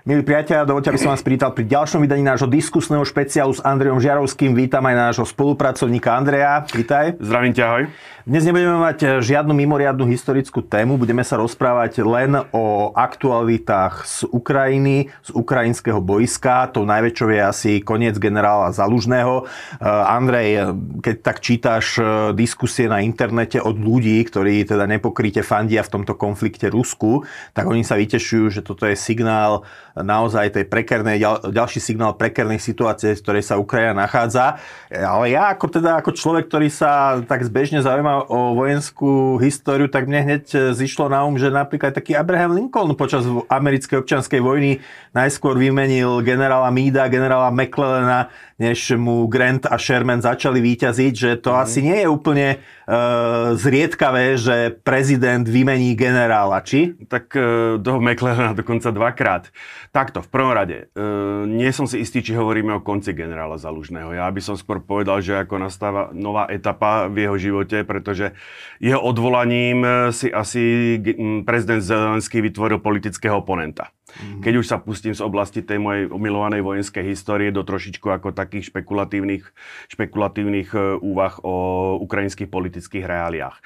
Milí priatelia, dovolte, aby som vás privítal pri ďalšom vydaní nášho diskusného špeciálu s Andrejom Žiarovským. Vítam aj nášho spolupracovníka Andreja. Vítaj. Zdravím ťa, ahoj. Dnes nebudeme mať eh, žiadnu mimoriadnu historickú tému, budeme sa rozprávať len o aktualitách z Ukrajiny, z ukrajinského boiska. To najväčšou je asi koniec generála Zalužného. Eh, Andrej, eh, keď tak čítaš diskusie na internete od ľudí, ktorí teda nepokryte fandia v tomto konflikte Rusku, tak oni sa vytešujú, že toto je signál naozaj tej prekernej, ďalší signál prekernej situácie, v ktorej sa Ukrajina nachádza. Ale ja ako teda ako človek, ktorý sa tak zbežne zaujíma o vojenskú históriu, tak mne hneď e, zišlo na um, že napríklad taký Abraham Lincoln počas americkej občianskej vojny najskôr vymenil generála Meada, generála McClellana, než mu Grant a Sherman začali výťaziť, že to mm. asi nie je úplne uh, zriedkavé, že prezident vymení generála, či? Tak uh, toho McClellana dokonca dvakrát. Takto, v prvom rade, e, nie som si istý, či hovoríme o konci generála Zalužného. Ja by som skôr povedal, že ako nastáva nová etapa v jeho živote, pretože jeho odvolaním si asi prezident Zelenský vytvoril politického oponenta. Mm-hmm. Keď už sa pustím z oblasti tej mojej omilovanej vojenskej histórie do trošičku ako takých špekulatívnych, špekulatívnych e, úvah o ukrajinských politických reáliách. E,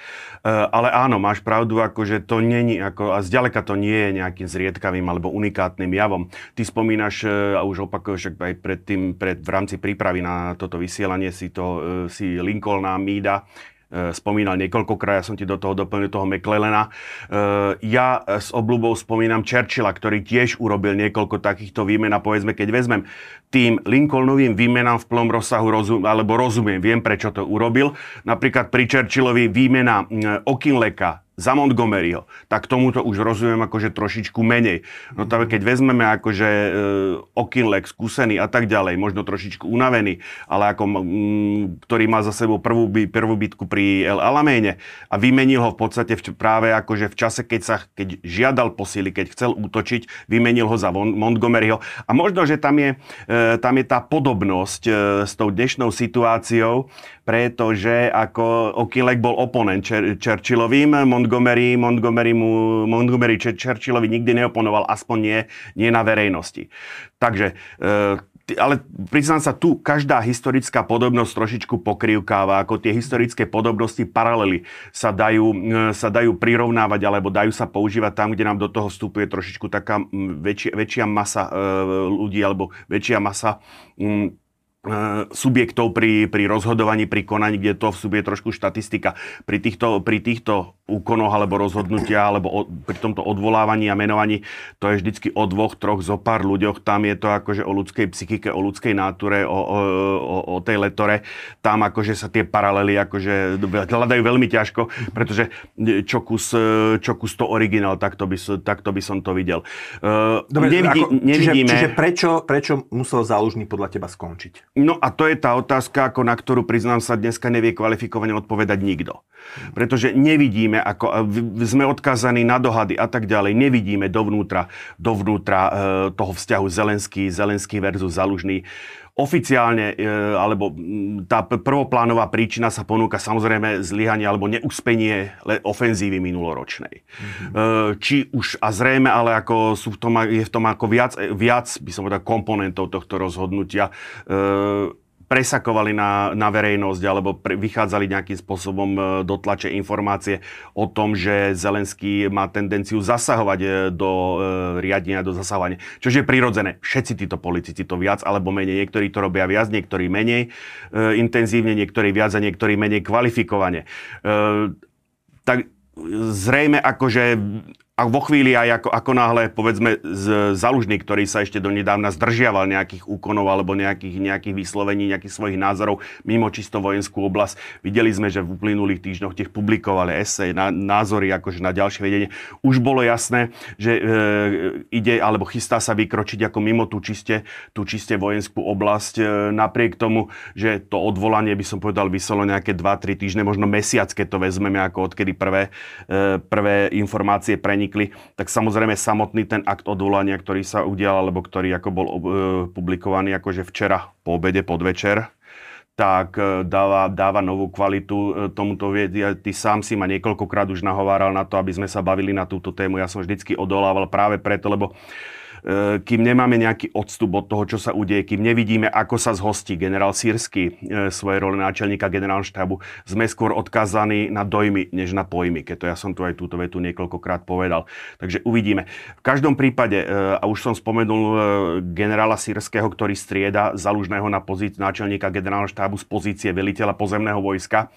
ale áno, máš pravdu, ako že to není, ako, a zďaleka to nie je nejakým zriedkavým alebo unikátnym javom. Ty spomínaš, e, a už opakuješ aj pred tým, pred, v rámci prípravy na toto vysielanie si to si Lincolna, Mída, spomínal niekoľkokrát, ja som ti do toho doplnil toho McClellana. E, ja s obľubou spomínam Churchilla, ktorý tiež urobil niekoľko takýchto výmen a povedzme, keď vezmem tým Lincolnovým výmenám v plnom rozsahu rozum, alebo rozumiem, viem prečo to urobil. Napríklad pri Churchillovi výmena Okinleka za Montgomeryho, tak tomuto už rozumiem akože trošičku menej. No tam, keď vezmeme akože e, Okinlek, skúsený a tak ďalej, možno trošičku unavený, ale ako, m, ktorý má za sebou prvú, prvú bitku pri El Alameine a vymenil ho v podstate v, práve akože v čase, keď sa keď žiadal posily, keď chcel útočiť, vymenil ho za Montgomeryho. A možno, že tam je, e, tam je tá podobnosť e, s tou dnešnou situáciou, pretože ako Okinlek bol oponent Churchillovým, Montgomery, Montgomery, mu, Montgomery Churchillovi nikdy neoponoval, aspoň nie, nie na verejnosti. Takže e, ale priznám sa, tu každá historická podobnosť trošičku pokrývkáva, ako tie historické podobnosti, paralely sa dajú, e, sa dajú prirovnávať alebo dajú sa používať tam, kde nám do toho vstupuje trošičku taká väčšia, väčšia masa e, ľudí alebo väčšia masa subjektov pri, pri rozhodovaní, pri konaní, kde to v subie trošku štatistika. Pri týchto, pri týchto úkonoch alebo rozhodnutia, alebo o, pri tomto odvolávaní a menovaní, to je vždycky o dvoch, troch, zo pár ľuďoch. Tam je to akože o ľudskej psychike, o ľudskej náture, o, o, o, o tej letore. Tam akože sa tie paralely akože hľadajú veľmi ťažko, pretože čo kus, čo kus to originál, takto by, takto by som to videl. E, Dobre, Nevidí, ako, nevidíme... Čiže, čiže prečo, prečo musel zálužný podľa teba skončiť? No a to je tá otázka, ako na ktorú priznám sa dneska nevie kvalifikovane odpovedať nikto. Pretože nevidíme, ako sme odkázaní na dohady a tak ďalej, nevidíme dovnútra, dovnútra e, toho vzťahu Zelenský, Zelenský versus Zalužný oficiálne, e, alebo tá prvoplánová príčina sa ponúka samozrejme zlyhanie alebo neúspenie ofenzívy minuloročnej. Mm-hmm. Či už a zrejme, ale ako sú v tom, je v tom ako viac, viac by som povedal, komponentov tohto rozhodnutia presakovali na, na verejnosť alebo pre, vychádzali nejakým spôsobom e, do tlače informácie o tom, že Zelenský má tendenciu zasahovať e, do e, riadenia, do zasahovania. Čože je prirodzené. Všetci títo politici to viac alebo menej. Niektorí to robia viac, niektorí menej e, intenzívne, niektorí viac a niektorí menej kvalifikovane. E, tak zrejme akože a vo chvíli aj ako, ako náhle, povedzme, z, Zalužný, ktorý sa ešte donedávna zdržiaval nejakých úkonov alebo nejakých, nejakých vyslovení, nejakých svojich názorov mimo čisto vojenskú oblasť. Videli sme, že v uplynulých týždňoch tých publikovali esej, na, názory akože na ďalšie vedenie. Už bolo jasné, že e, ide alebo chystá sa vykročiť ako mimo tú čiste, tú čiste vojenskú oblasť. E, napriek tomu, že to odvolanie by som povedal vyselo nejaké 2-3 týždne, možno mesiac, keď to vezmeme ako odkedy prvé, e, prvé informácie pre prenikli, tak samozrejme samotný ten akt odvolania, ktorý sa udial, alebo ktorý ako bol e, publikovaný akože včera po obede, podvečer, tak e, dáva, dáva novú kvalitu e, tomuto viedi. Ty sám si ma niekoľkokrát už nahováral na to, aby sme sa bavili na túto tému. Ja som vždycky odolával práve preto, lebo kým nemáme nejaký odstup od toho, čo sa udeje, kým nevidíme, ako sa zhostí generál Sírsky e, svojej role náčelníka generálneho štábu, sme skôr odkázaní na dojmy, než na pojmy. Keď to ja som tu aj túto vetu niekoľkokrát povedal. Takže uvidíme. V každom prípade, e, a už som spomenul generála Sírskeho, ktorý strieda zalužného na pozíciu náčelníka generálneho štábu z pozície veliteľa pozemného vojska,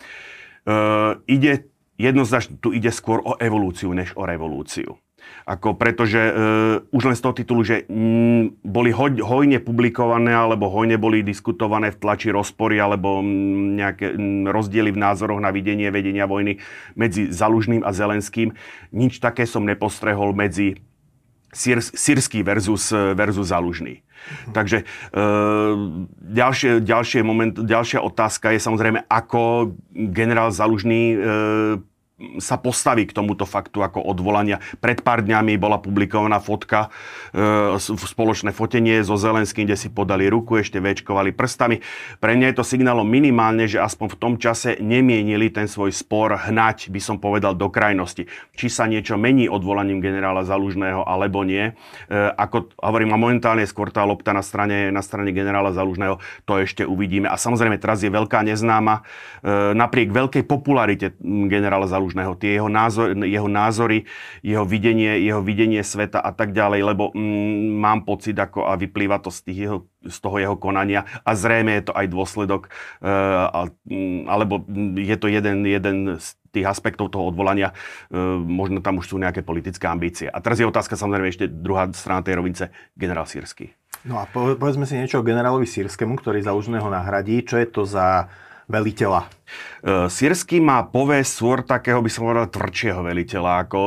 ide jednoznačne, tu ide skôr o evolúciu, než o revolúciu. Ako pretože e, už len z toho titulu, že mm, boli hoj, hojne publikované alebo hojne boli diskutované v tlači rozpory alebo mm, nejaké mm, rozdiely v názoroch na videnie vedenia vojny medzi Zalužným a Zelenským. Nič také som nepostrehol medzi sírsky versus, versus Zalužný. Mhm. Takže e, ďalšie, ďalšie moment, ďalšia otázka je samozrejme, ako generál Zalužný e, sa postaví k tomuto faktu ako odvolania. Pred pár dňami bola publikovaná fotka, e, spoločné fotenie so Zelenským, kde si podali ruku, ešte väčkovali prstami. Pre mňa je to signálom minimálne, že aspoň v tom čase nemienili ten svoj spor hnať, by som povedal, do krajnosti. Či sa niečo mení odvolaním generála Zalužného, alebo nie. E, ako hovorím, a momentálne skôr tá lopta na strane, na strane generála Zalužného, to ešte uvidíme. A samozrejme, teraz je veľká neznáma. E, napriek veľkej popularite generála Zalužného Zalužného, tie jeho, názor, jeho názory, jeho videnie, jeho videnie sveta a tak ďalej, lebo mm, mám pocit, ako a vyplýva to z, tých jeho, z toho jeho konania a zrejme je to aj dôsledok, e, a, mm, alebo je to jeden, jeden z tých aspektov toho odvolania, e, možno tam už sú nejaké politické ambície. A teraz je otázka samozrejme ešte druhá strana tej rovince, generál Sírsky. No a povedzme si niečo o generálovi Sírskému, ktorý Zalužného nahradí. Čo je to za veliteľa? E, Sýrsky má povesť skôr takého, by som povedal, tvrdšieho veliteľa. Ako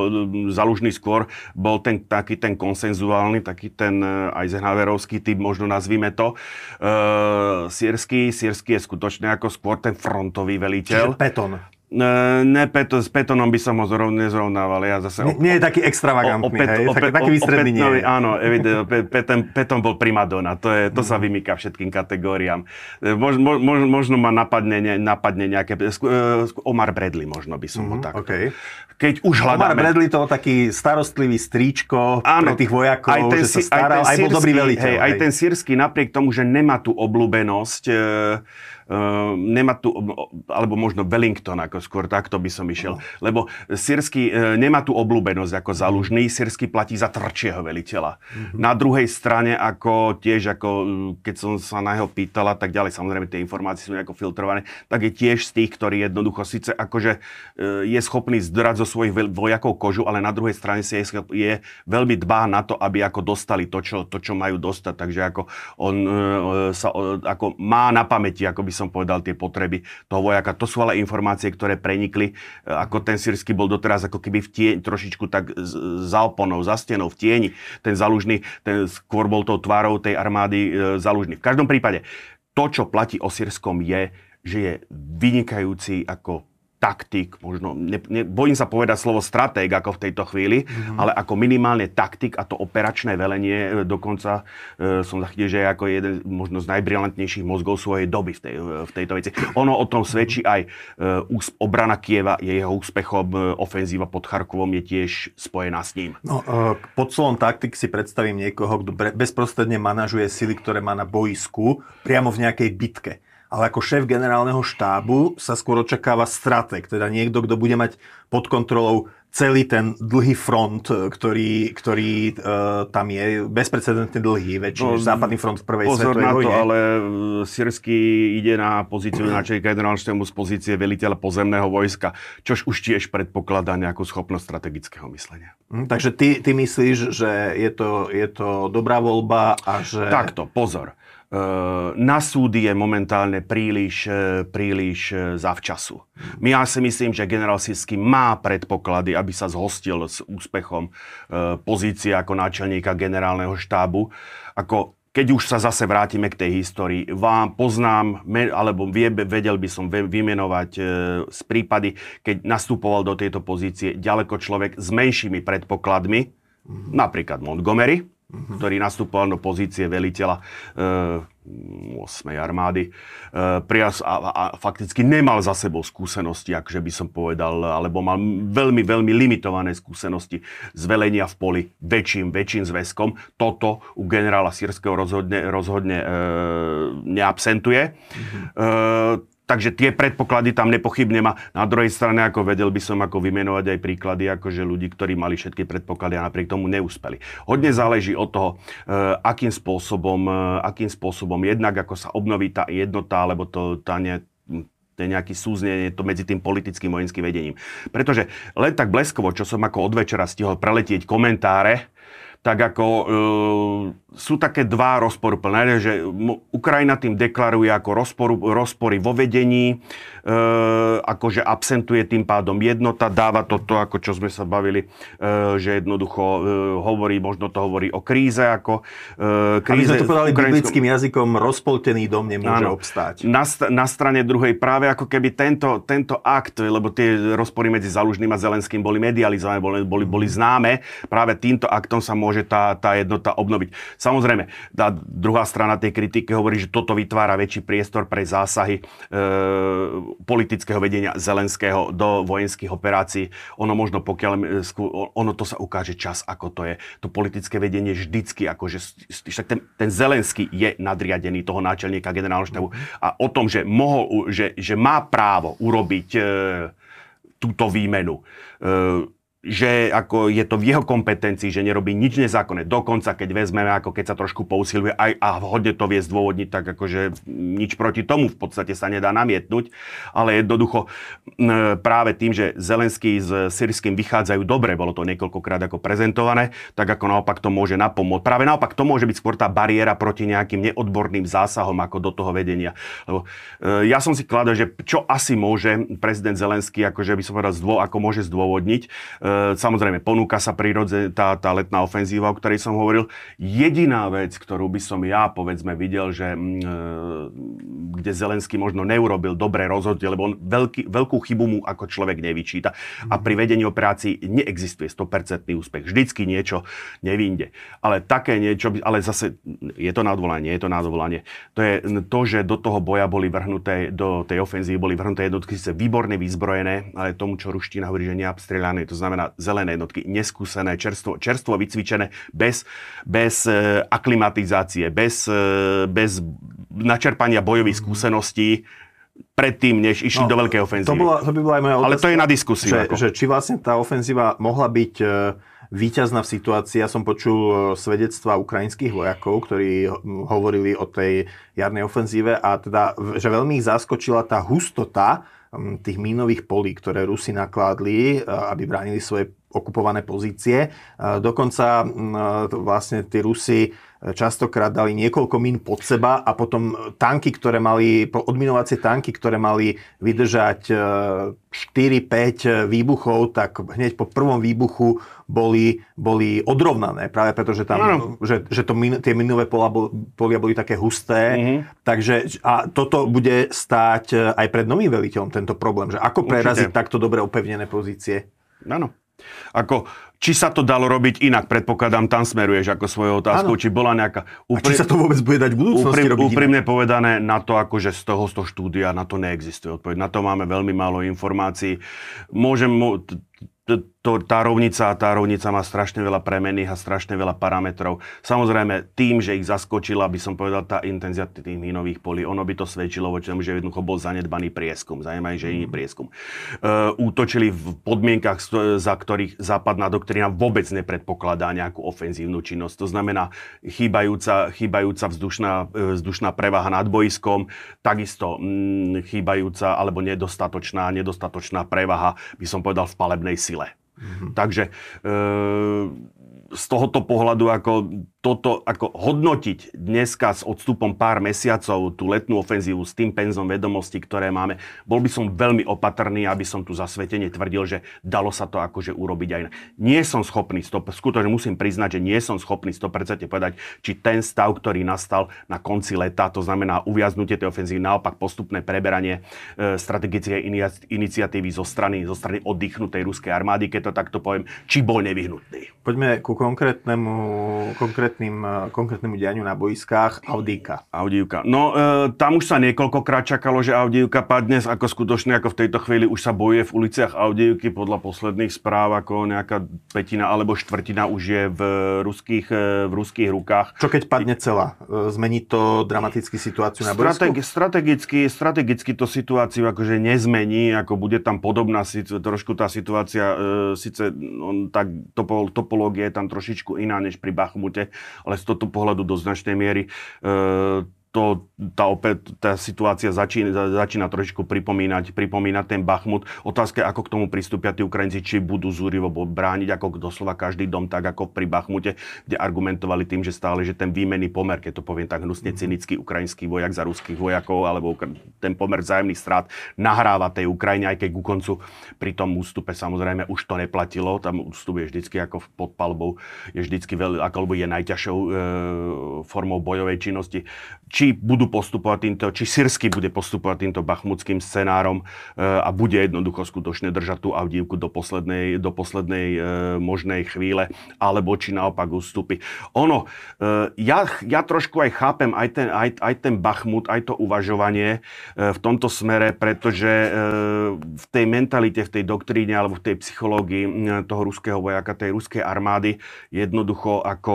Zalužný skôr bol ten, taký ten konsenzuálny, taký ten e, Eisenhowerovský typ, možno nazvime to. Uh, Sýrsky, Sýrsky je skutočne ako skôr ten frontový veliteľ. Čiže Peton. Ne, Peto, s Petonom by som ho zrovn, nezrovnával. Ja zase nie, nie je taký extravagantný, o, o pet, hej? O, taký, taký výstredný nie je. Áno, evident, Peton, Peton bol primadona. To, je, to sa mhm. vymýka všetkým kategóriám. Mož, mož, možno ma napadne, ne, napadne nejaké... Omar Bradley možno by som mm, ho tak. Okay. Keď už hľadáme... Omar Bradley to taký starostlivý stríčko áno, pre tých vojakov, aj ten, že sa staral, aj, aj bol dobrý veliteľ. Hej, hej. Aj ten sírsky, napriek tomu, že nemá tú obľúbenosť, e, Uh, nemá tu, alebo možno Wellington, ako skôr takto by som išiel. No. Lebo sírsky uh, nemá tu obľúbenosť ako zalužný, sírsky platí za tvrdšieho veliteľa. Mm-hmm. Na druhej strane, ako tiež, ako keď som sa na jeho pýtala, tak ďalej, samozrejme tie informácie sú nejako filtrované, tak je tiež z tých, ktorí jednoducho síce akože uh, je schopný zdrať zo svojich vojakov kožu, ale na druhej strane si je, je veľmi dbá na to, aby ako dostali to, čo, to, čo majú dostať. Takže ako on uh, sa uh, ako má na pamäti, ako by som povedal, tie potreby toho vojaka. To sú ale informácie, ktoré prenikli, e, ako ten sírsky bol doteraz ako keby v tieň, trošičku tak za oponou, za stenou, v tieni. Ten zalužný, ten skôr bol tou tvárou tej armády e, zalužný. V každom prípade, to, čo platí o sírskom je, že je vynikajúci ako taktik, možno, ne, ne, bojím sa povedať slovo stratég ako v tejto chvíli, mm-hmm. ale ako minimálne taktik a to operačné velenie, e, dokonca e, som zachytil, že je ako jeden možno z najbrilantnejších mozgov svojej doby v, tej, e, v tejto veci. Ono o tom svedčí aj e, obrana Kieva, je jeho úspechom, e, ofenzíva pod Charkovom je tiež spojená s ním. No, e, pod slovom taktik si predstavím niekoho, kto bezprostredne manažuje sily, ktoré má na boisku, priamo v nejakej bitke ale ako šéf generálneho štábu sa skôr očakáva strateg, teda niekto, kto bude mať pod kontrolou celý ten dlhý front, ktorý, ktorý uh, tam je, bezprecedentne dlhý, väčší no, než západný front v prvej pozor svetovej na to, vojne. ale Syrsky ide na pozíciu náčelníka generálneho z pozície veliteľa pozemného vojska, čož už tiež predpokladá nejakú schopnosť strategického myslenia. Hm, takže ty, ty myslíš, že je to, je to dobrá voľba a že... Takto, pozor. E, na súdy je momentálne príliš, e, príliš e, zavčasu. My ja si myslím, že generál Sisky má predpoklady, aby sa zhostil s úspechom pozície ako náčelníka generálneho štábu. Ako keď už sa zase vrátime k tej histórii, vám poznám, alebo vedel by som vymenovať z prípady, keď nastupoval do tejto pozície ďaleko človek s menšími predpokladmi, mm-hmm. napríklad Montgomery, mm-hmm. ktorý nastupoval do pozície veliteľa e, 8. armády e, a, a, a fakticky nemal za sebou skúsenosti, akže by som povedal, alebo mal veľmi, veľmi limitované skúsenosti z velenia v poli väčším, väčším zväzkom. Toto u generála Sýrského rozhodne, rozhodne e, neabsentuje. Mm-hmm. E, Takže tie predpoklady tam nepochybne má. Na druhej strane, ako vedel by som ako vymenovať aj príklady, akože ľudí, ktorí mali všetky predpoklady a napriek tomu neúspeli. Hodne záleží od toho, e, akým spôsobom, e, akým spôsobom jednak ako sa obnoví tá jednota, alebo to, tá ne, to je nejaký súznenie to medzi tým politickým vojenským vedením. Pretože len tak bleskovo, čo som ako od večera stihol preletieť komentáre, tak ako e, sú také dva rozporuplné, že Ukrajina tým deklaruje ako rozporu, rozpory vo vedení, e, akože absentuje tým pádom jednota, dáva toto, ako čo sme sa bavili, e, že jednoducho e, hovorí, možno to hovorí o kríze, ako e, kríze... Aby sme to povedali ukrajinskom... biblickým jazykom, rozpoltený dom nemôže áno, obstáť. Na, na strane druhej práve ako keby tento, tento akt, lebo tie rozpory medzi Zalužným a Zelenským boli medializované, boli, boli, boli známe, práve týmto aktom sa môže môže tá, tá jednota obnoviť. Samozrejme, tá druhá strana tej kritiky hovorí, že toto vytvára väčší priestor pre zásahy e, politického vedenia Zelenského do vojenských operácií. Ono možno pokiaľ, ono to sa ukáže čas, ako to je. To politické vedenie vždycky, akože však ten, ten Zelenský je nadriadený toho náčelníka generálneho štábu a o tom, že, mohol, že, že má právo urobiť e, túto výmenu. E, že ako je to v jeho kompetencii, že nerobí nič nezákonné. Dokonca, keď vezmeme, ako keď sa trošku pousiluje aj a hodne to vie zdôvodniť, tak akože nič proti tomu v podstate sa nedá namietnúť. Ale jednoducho práve tým, že Zelenský s Syrským vychádzajú dobre, bolo to niekoľkokrát ako prezentované, tak ako naopak to môže napomôcť. Práve naopak to môže byť skôr tá bariéra proti nejakým neodborným zásahom ako do toho vedenia. Lebo e, ja som si kladol, že čo asi môže prezident Zelenský, akože by som povedal, ako môže zdôvodniť, E, samozrejme, ponúka sa prírodze tá, tá letná ofenzíva, o ktorej som hovoril. Jediná vec, ktorú by som ja, povedzme, videl, že mm, e, kde Zelenský možno neurobil dobré rozhodnutie, lebo on veľký, veľkú chybu mu ako človek nevyčíta. A pri vedení operácií neexistuje 100% úspech. Vždycky niečo nevinde. Ale také niečo, ale zase je to na odvolanie, je to na odvolanie. To je to, že do toho boja boli vrhnuté, do tej ofenzívy boli vrhnuté jednotky síce výborne vyzbrojené, ale tomu, čo ruština hovorí, že neabstrelané, to znamená znamená zelené jednotky, neskúsené, čerstvo, čerstvo vycvičené, bez, bez e, aklimatizácie, bez, e, bez načerpania bojových mhm. skúseností predtým, než išli no, do veľkej ofenzívy. To, bola, to by bola aj moja otázka. Ale to je na diskusiu. Že, že či vlastne tá ofenzíva mohla byť e, víťazná v situácii. Ja som počul svedectva ukrajinských vojakov, ktorí hovorili o tej jarnej ofenzíve a teda, že veľmi ich zaskočila tá hustota tých mínových polí, ktoré Rusi nakládli, aby bránili svoje okupované pozície. Dokonca vlastne tí Rusi e, častokrát dali niekoľko mín pod seba a potom tanky, ktoré mali, odminovacie tanky, ktoré mali vydržať 4-5 e, výbuchov, tak hneď po prvom výbuchu boli, boli odrovnané, práve preto, že, tam, no. že, že to, tie minové polia, polia boli také husté. Mm-hmm. Takže a toto bude stáť e, aj pred novým veliteľom tento problém, že ako preraziť Určite. takto dobre opevnené pozície. Áno. Ako, či sa to dalo robiť inak, predpokladám, tam smeruješ ako svojou otázkou, ano. či bola nejaká... Úprim, A či sa to vôbec bude dať v budúcnosti úprim, robiť Úprimne inak? povedané, na to akože z toho, z toho štúdia, na to neexistuje odpoveď. Na to máme veľmi málo informácií. Môžem, to, tá rovnica, tá rovnica má strašne veľa premených a strašne veľa parametrov. Samozrejme, tým, že ich zaskočila, by som povedal, tá intenzita tých mínových polí, ono by to svedčilo voči tomu, že jednoducho bol zanedbaný prieskum, zaujímavý, že iný mhm. prieskum. Uh, útočili v podmienkach, za ktorých západná doktrína vôbec nepredpokladá nejakú ofenzívnu činnosť. To znamená chýbajúca, chýbajúca vzdušná, e, vzdušná prevaha nad bojskom, takisto mm, chýbajúca alebo nedostatočná, nedostatočná prevaha, by som povedal, v palebnej sile. Mm-hmm. Takže e, z tohoto pohľadu ako toto ako hodnotiť dneska s odstupom pár mesiacov tú letnú ofenzívu s tým penzom vedomostí, ktoré máme, bol by som veľmi opatrný, aby som tu zasvetene tvrdil, že dalo sa to akože urobiť aj. Nie som schopný, stop, skutočne musím priznať, že nie som schopný 100% povedať, či ten stav, ktorý nastal na konci leta, to znamená uviaznutie tej ofenzívy, naopak postupné preberanie e, strategickej iniciatívy zo strany, zo strany oddychnutej ruskej armády, keď to takto poviem, či bol nevyhnutný. Poďme ku konkrétnemu, konkrétnym, konkrétnemu dianiu na boiskách Audíka. Audívka. No, e, tam už sa niekoľkokrát čakalo, že Audívka padne, ako skutočne, ako v tejto chvíli už sa bojuje v uliciach Audívky podľa posledných správ, ako nejaká petina alebo štvrtina už je v ruských, e, v ruských rukách. Čo keď padne celá? E, zmení to dramaticky situáciu na boisku? Strategi- strategicky, strategicky to situáciu akože nezmení, ako bude tam podobná, trošku tá situácia, e, síce on, tak topol, topológia je tam trošičku iná než pri Bachmute, ale z tohto pohľadu do značnej miery e, to, tá, opäť, tá situácia začína, začína trošičku pripomínať, pripomínať ten Bachmut. Otázka je, ako k tomu pristúpia tí Ukrajinci, či budú zúrivo brániť, ako doslova každý dom, tak ako pri Bachmute, kde argumentovali tým, že stále, že ten výmenný pomer, keď to poviem tak hnusne cynický ukrajinský vojak za ruských vojakov, alebo ten pomer vzájomných strát nahráva tej Ukrajine, aj keď ku koncu pri tom ústupe samozrejme už to neplatilo, tam ústup je vždycky ako pod palbou, je vždycky veľ, ako je najťažšou e, formou bojovej činnosti. Či budú postupovať týmto, či Syrsky bude postupovať týmto bachmutským scenárom e, a bude jednoducho skutočne držať tú Avdívku do poslednej, do poslednej e, možnej chvíle, alebo či naopak ustúpi. Ono, e, ja, ja trošku aj chápem aj ten, aj, aj ten Bachmut, aj to uvažovanie v tomto smere, pretože v tej mentalite, v tej doktríne alebo v tej psychológii toho ruského vojaka, tej ruskej armády jednoducho ako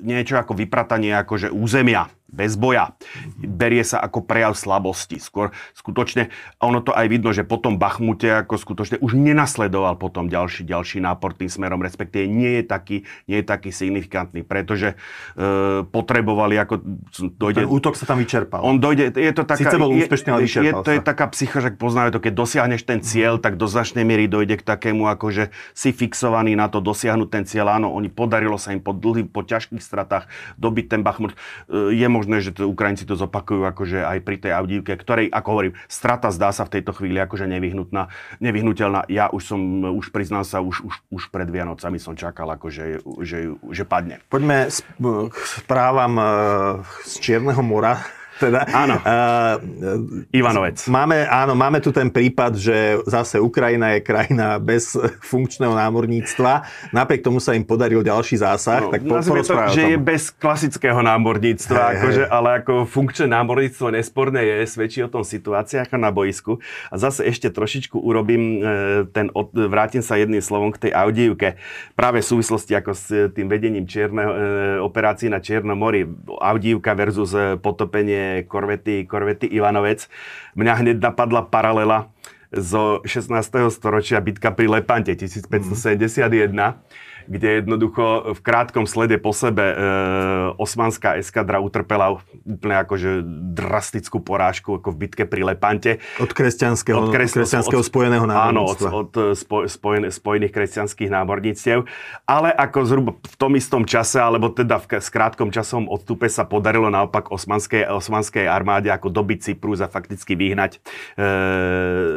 niečo ako vypratanie akože územia bez boja. Berie sa ako prejav slabosti. Skôr skutočne, ono to aj vidno, že potom Bachmute ako skutočne už nenasledoval potom ďalší, ďalší nápor tým smerom, respektíve nie je taký, nie je taký signifikantný, pretože e, potrebovali ako... Dojde, Ten útok sa tam vyčerpal. On dojde, je to taká... Sice bol úspešný, ale vyčerpal je, To je taká psycha, že poznáme to, keď dosiahneš ten cieľ, tak do značnej miery dojde k takému, ako že si fixovaný na to dosiahnuť ten cieľ. Áno, oni podarilo sa im po dlhých, po ťažkých stratách dobiť ten Bachmut. E, je možné, že to Ukrajinci to zopakujú akože aj pri tej Avdívke, ktorej, ako hovorím, strata zdá sa v tejto chvíli akože nevyhnutná, nevyhnutelná. Ja už som, už priznám sa, už, už, už pred Vianocami som čakal, akože, že, že padne. Poďme k správam e, z Čierneho mora teda, áno. Uh, Ivanovec. Máme, áno, máme tu ten prípad, že zase Ukrajina je krajina bez funkčného námorníctva. Napriek tomu sa im podaril ďalší zásah. No, tak po, to, že je bez klasického námorníctva, hey, akože, hey. ale ako funkčné námorníctvo nesporné je, svedčí o tom situácia ako na boisku. A zase ešte trošičku urobím e, ten, od, vrátim sa jedným slovom k tej audívke. Práve v súvislosti ako s tým vedením čierneho, e, operácií na Čiernom mori. Audívka versus potopenie korvety, korvety Ivanovec. Mňa hneď napadla paralela zo 16. storočia bitka pri Lepante 1571. Mm kde jednoducho v krátkom slede po sebe e, osmanská eskadra utrpela úplne akože drastickú porážku ako v bitke pri Lepante. Od kresťanského, od kresťanského od, spojeného námorníctva. Áno, od, od spo, spojen, spojených kresťanských námorníctiev. Ale ako zhruba v tom istom čase, alebo teda v krátkom časovom odstupe sa podarilo naopak osmanskej, osmanskej armáde ako dobiť Cyprus a fakticky vyhnať e,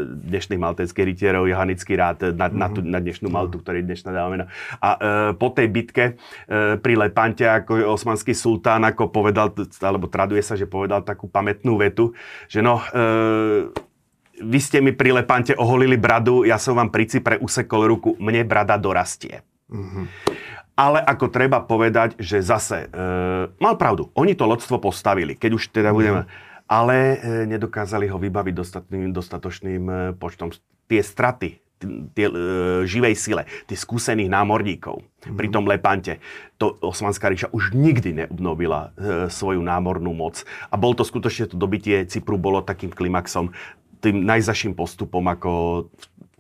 dnešných maltéckých rytierov, Johanický rád na, mm-hmm. na, tú, na dnešnú Maltu, ktorý je dnešná dávna. A E, po tej bitke e, pri Lepante, ako osmanský sultán, ako povedal, alebo traduje sa, že povedal takú pamätnú vetu, že no, e, vy ste mi pri Lepante oholili bradu, ja som vám pri Cypre usekol ruku, mne brada dorastie. Mm-hmm. Ale ako treba povedať, že zase, e, mal pravdu, oni to lodstvo postavili, keď už teda budeme, ale e, nedokázali ho vybaviť dostatočným, dostatočným počtom. Tie straty, tie, e, živej sile, tých skúsených námorníkov mm-hmm. pri tom Lepante. To Osmanská ríša už nikdy neobnovila e, svoju námornú moc. A bol to skutočne, to dobitie Cypru bolo takým klimaxom, tým najzaším postupom, ako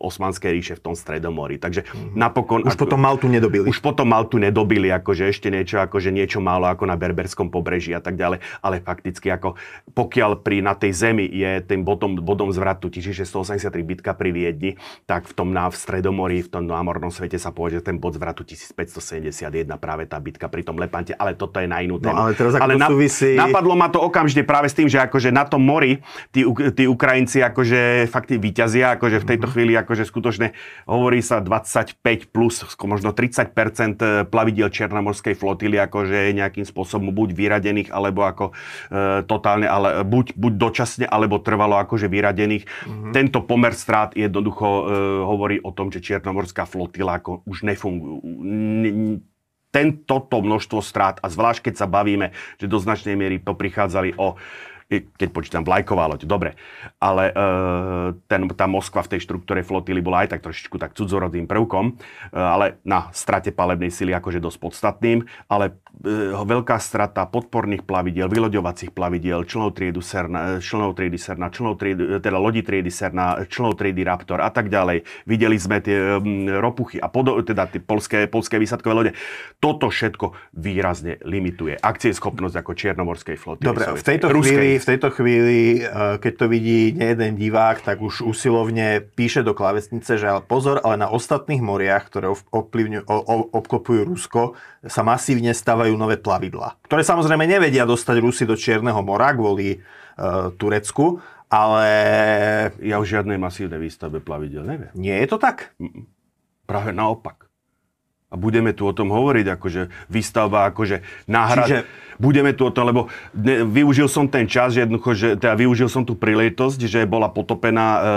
Osmanskej ríše v tom Stredomorí. Takže mm-hmm. napokon... Už ako, potom Maltu nedobili. Už potom Maltu nedobili, akože ešte niečo, akože niečo málo ako na Berberskom pobreží a tak ďalej. Ale fakticky, ako pokiaľ pri, na tej zemi je tým bodom, bodom zvratu 1683 bitka pri Viedni, tak v tom na, v Stredomorí, v tom námornom svete sa povie, že ten bod zvratu 1571 práve tá bitka pri tom Lepante, ale toto je na inú no, tému. No, ale teraz ale na, súvisí... napadlo ma to okamžite práve s tým, že akože na tom mori tí, tí Ukrajinci akože fakt vyťazia, akože v tejto mm-hmm. chvíli ako akože skutočne hovorí sa 25 plus, možno 30 e, plavidiel Černomorskej flotily akože nejakým spôsobom buď vyradených, alebo ako e, totálne, ale buď, buď dočasne, alebo trvalo akože vyradených. Mm-hmm. Tento pomer strát jednoducho e, hovorí o tom, že Černomorská flotila ako už nefunguje. Tento množstvo strát, a zvlášť keď sa bavíme, že do značnej miery prichádzali o keď počítam vlajková loď, dobre. Ale e, ten, tá Moskva v tej štruktúre flotily bola aj tak trošičku tak cudzorodým prvkom, e, ale na strate palebnej sily akože dosť podstatným, ale e, veľká strata podporných plavidiel, vyloďovacích plavidiel, členov triedu Serna, členov triedy Serna, členov triedy, teda lodi triedy Serna, členov triedy Raptor a tak ďalej. Videli sme tie ropuchy a podo, teda tie polské, polské výsadkové lode. Toto všetko výrazne limituje akcieschopnosť ako Čiernomorskej flotily. Dobre, v tejto chvíli v tejto chvíli, eh, keď to vidí nejeden divák, tak už usilovne píše do klavesnice, že ale pozor, ale na ostatných moriach, ktoré obklopujú Rusko, sa masívne stavajú nové plavidla, ktoré samozrejme nevedia dostať Rusy do Čierneho mora kvôli uh, Turecku, ale... Ja o žiadnej masívnej výstavbe plavidel neviem. Nie je to tak? Práve naopak. A budeme tu o tom hovoriť, akože výstavba, akože náhrad... Čiže... Budeme tu o tom, lebo ne, využil som ten čas, že jednoducho, že teda využil som tú príležitosť, že bola potopená e, e,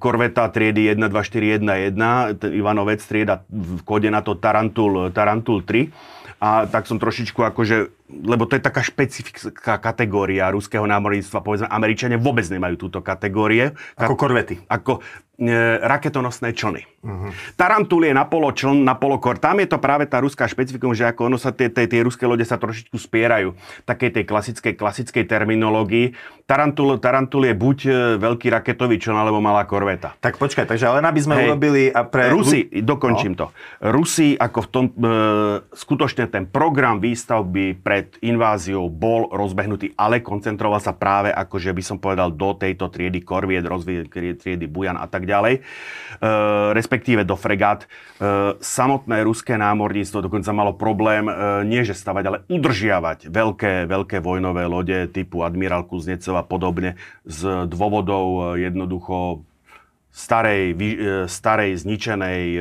korveta triedy 1241, Ivanovec trieda v kode na to Tarantul, Tarantul 3 a tak som trošičku akože lebo to je taká špecifická kategória ruského námorníctva. Povedzme, Američania vôbec nemajú túto kategórie. Ako korvety. Ako e, raketonosné člny. Uh-huh. Tarantul je na polo čln, na polo kor. Tam je to práve tá ruská špecifikum, že ako ono sa tie, tie, tie ruské lode sa trošičku spierajú. Takej tej klasickej, klasickej terminológii. Tarantul, Tarantul je buď e, veľký raketový čln, alebo malá korveta. Tak počkaj, takže len aby sme Hej. urobili... A pre... Rusi, dokončím no. to. Rusi ako v tom, e, skutočne ten program výstavby pre pred inváziou bol rozbehnutý, ale koncentroval sa práve, akože by som povedal, do tejto triedy korviet, rozvíjet triedy Bujan a tak ďalej, e, respektíve do fregát. E, samotné ruské námorníctvo dokonca malo problém e, nie že stavať, ale udržiavať veľké, veľké vojnové lode typu admirál Kuznecov a podobne z dôvodov e, jednoducho starej, e, starej zničenej e,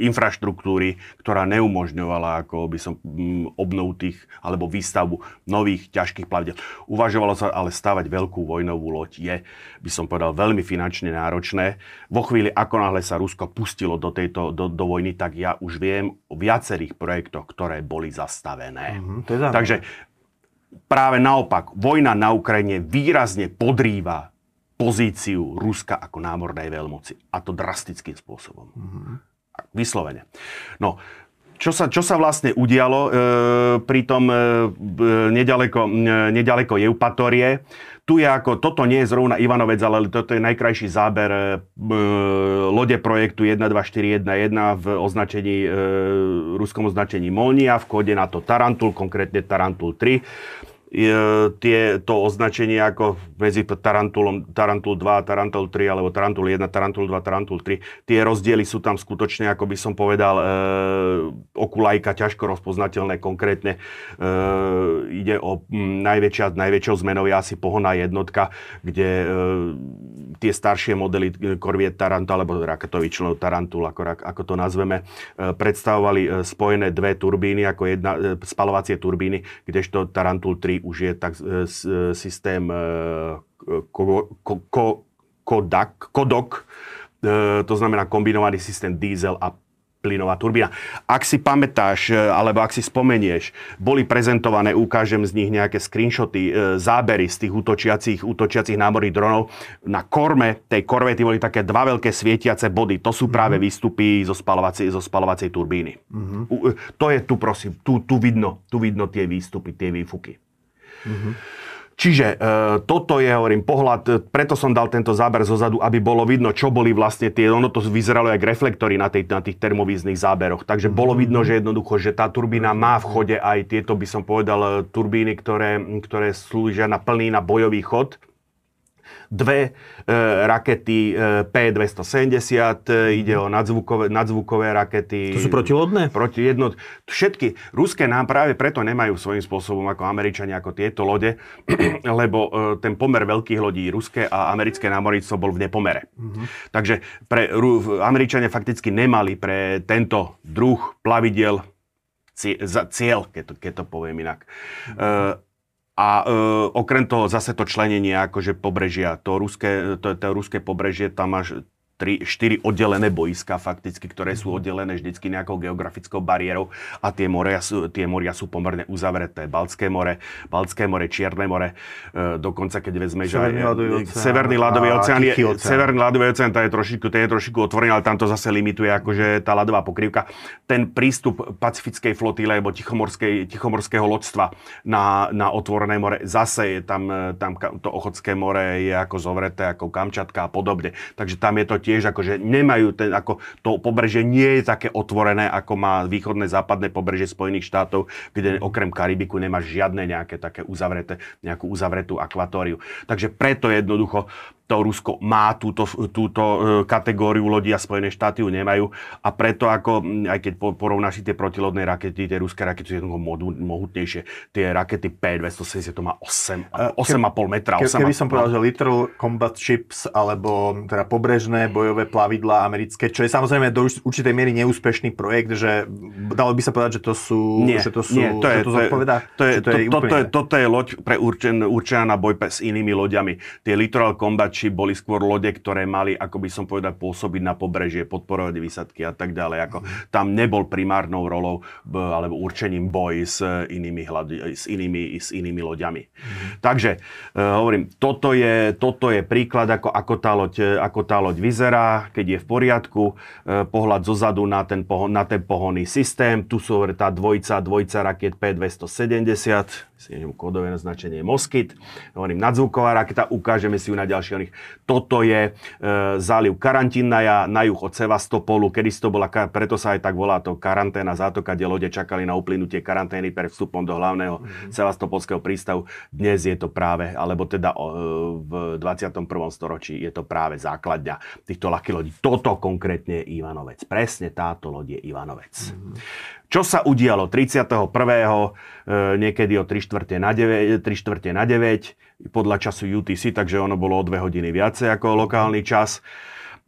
infraštruktúry, ktorá neumožňovala ako by som obnovu tých, alebo výstavbu nových ťažkých plavidel. Uvažovalo sa ale stavať veľkú vojnovú loď je, by som povedal, veľmi finančne náročné. Vo chvíli, ako náhle sa Rusko pustilo do, tejto, do, do vojny, tak ja už viem o viacerých projektoch, ktoré boli zastavené. Mm-hmm, to je Takže práve naopak, vojna na Ukrajine výrazne podrýva pozíciu Ruska ako námornej veľmoci. A to drastickým spôsobom. Mm-hmm. Vyslovene. No, čo sa, čo sa vlastne udialo e, pri tom e, nedaleko, e, nedaleko Eupatorie. Tu je ako, toto nie je zrovna Ivanovec, ale toto je najkrajší záber e, lode projektu 12411 v označení, e, ruskom označení Molnia, v kóde na to Tarantul, konkrétne Tarantul 3 tie, to označenie ako medzi Tarantulom, Tarantul 2, Tarantul 3 alebo Tarantul 1, Tarantul 2, Tarantul 3. Tie rozdiely sú tam skutočne, ako by som povedal, e, okulajka, ťažko rozpoznateľné konkrétne. E, ide o m, najväčšia, najväčšou zmenou je asi pohonná jednotka, kde e, tie staršie modely korviet Tarantul alebo raketový členov Tarantul, ako, ako to nazveme, e, predstavovali e, spojené dve turbíny, ako jedna, e, spalovacie turbíny, kdežto Tarantul 3 už je tak, e, e, systém e, Kodak, Kodok, to znamená kombinovaný systém diesel a plynová turbína. Ak si pamätáš, alebo ak si spomenieš, boli prezentované, ukážem z nich nejaké screenshoty, zábery z tých útočiacich, útočiacich námorných dronov. Na korme tej korvety boli také dva veľké svietiace body. To sú práve mm-hmm. výstupy zo spalovacej, zo spalovacej turbíny. Mm-hmm. To je tu, prosím, tu, tu, vidno, tu vidno tie výstupy, tie výfuky. Mm-hmm. Čiže e, toto je, hovorím, pohľad, e, preto som dal tento záber zo zadu, aby bolo vidno, čo boli vlastne tie, ono to vyzeralo jak reflektory na, tej, na tých termovíznych záberoch. Takže bolo vidno, že jednoducho, že tá turbína má v chode aj tieto, by som povedal, e, turbíny, ktoré, ktoré slúžia na plný, na bojový chod dve e, rakety e, P-270, e, ide o nadzvukové, nadzvukové rakety. To sú protilodné? Proti jednot. Všetky ruské nám práve preto nemajú svojím spôsobom ako Američania, ako tieto lode, lebo ten pomer veľkých lodí ruské a americké námorníctvo bol v nepomere. Mm-hmm. Takže pre Američania fakticky nemali pre tento druh plavidiel cieľ, keď to, keď to poviem inak. Mm-hmm. E, a e, okrem toho zase to členenie akože pobrežia, to ruské, to, to ruské pobrežie, tam máš 3, 4 oddelené boiska fakticky, ktoré sú mhm. oddelené vždycky nejakou geografickou bariérou a tie moria sú, tie moria sú pomerne uzavreté. Baltské more, Baltské more, Čierne more, e, dokonca keď vezme, že Severný Severný ľadový oceán, je, oceán. Severný ľadový oceán, to je trošičku, to je trošičku otvorený, ale tam to zase limituje akože tá ľadová pokrývka. Ten prístup pacifickej flotily alebo tichomorského loďstva na, na otvorené more, zase je tam, tam to Ochotské more je ako zovreté, ako Kamčatka a podobne. Takže tam je to tiež tiež akože nemajú ten, ako to pobrežie nie je také otvorené, ako má východné západné pobrežie Spojených štátov, kde okrem Karibiku nemáš žiadne nejaké také uzavreté, nejakú uzavretú akvatóriu. Takže preto jednoducho to Rusko má túto, túto e, kategóriu lodí a Spojené štáty ju nemajú a preto ako, aj keď porovnáš tie protilodné rakety, tie ruské rakety sú jednoducho mohutnejšie. Tie rakety P-270 to má 8, 8,5 metra. Ke, keby som povedal, že Literal Combat Ships alebo teda pobrežné bojové plavidla americké, čo je samozrejme do určitej miery neúspešný projekt, že dalo by sa povedať, že to sú... Nie, že to sú, nie, to, je, to, zodpovedá, to, je, to, je, to, to, je, toto je loď pre určen, určená na boj s inými loďami. Tie Literal Combat či boli skôr lode, ktoré mali, ako by som povedal, pôsobiť na pobrežie, podporovať výsadky a tak ďalej. Ako, tam nebol primárnou rolou alebo určením boj s inými, hlad, s inými, s inými loďami. Mm. Takže uh, hovorím, toto je, toto je príklad, ako, ako, tá loď, ako tá loď vyzerá, keď je v poriadku. Uh, pohľad zozadu na ten, pohon, na ten pohonný systém. Tu sú tá dvojca, dvojca raket P270, si kódové naznačenie Moskyt. Hovorím, nadzvuková raketa, ukážeme si ju na ďalších. Toto je e, záliv Karantínaja na juh od Sevastopolu, kedy to bola, preto sa aj tak volá to karanténa zátoka, kde lode čakali na uplynutie karantény pred vstupom do hlavného mm-hmm. sevastopolského prístavu. Dnes je to práve, alebo teda e, v 21. storočí je to práve základňa týchto ľahkých lodí. Toto konkrétne je Ivanovec. Presne táto loď je Ivanovec. Mm-hmm. Čo sa udialo 31. E, niekedy o 3 čtvrte na 9, 3 čtvrte na 9 podľa času UTC, takže ono bolo o 2 hodiny viacej ako lokálny čas.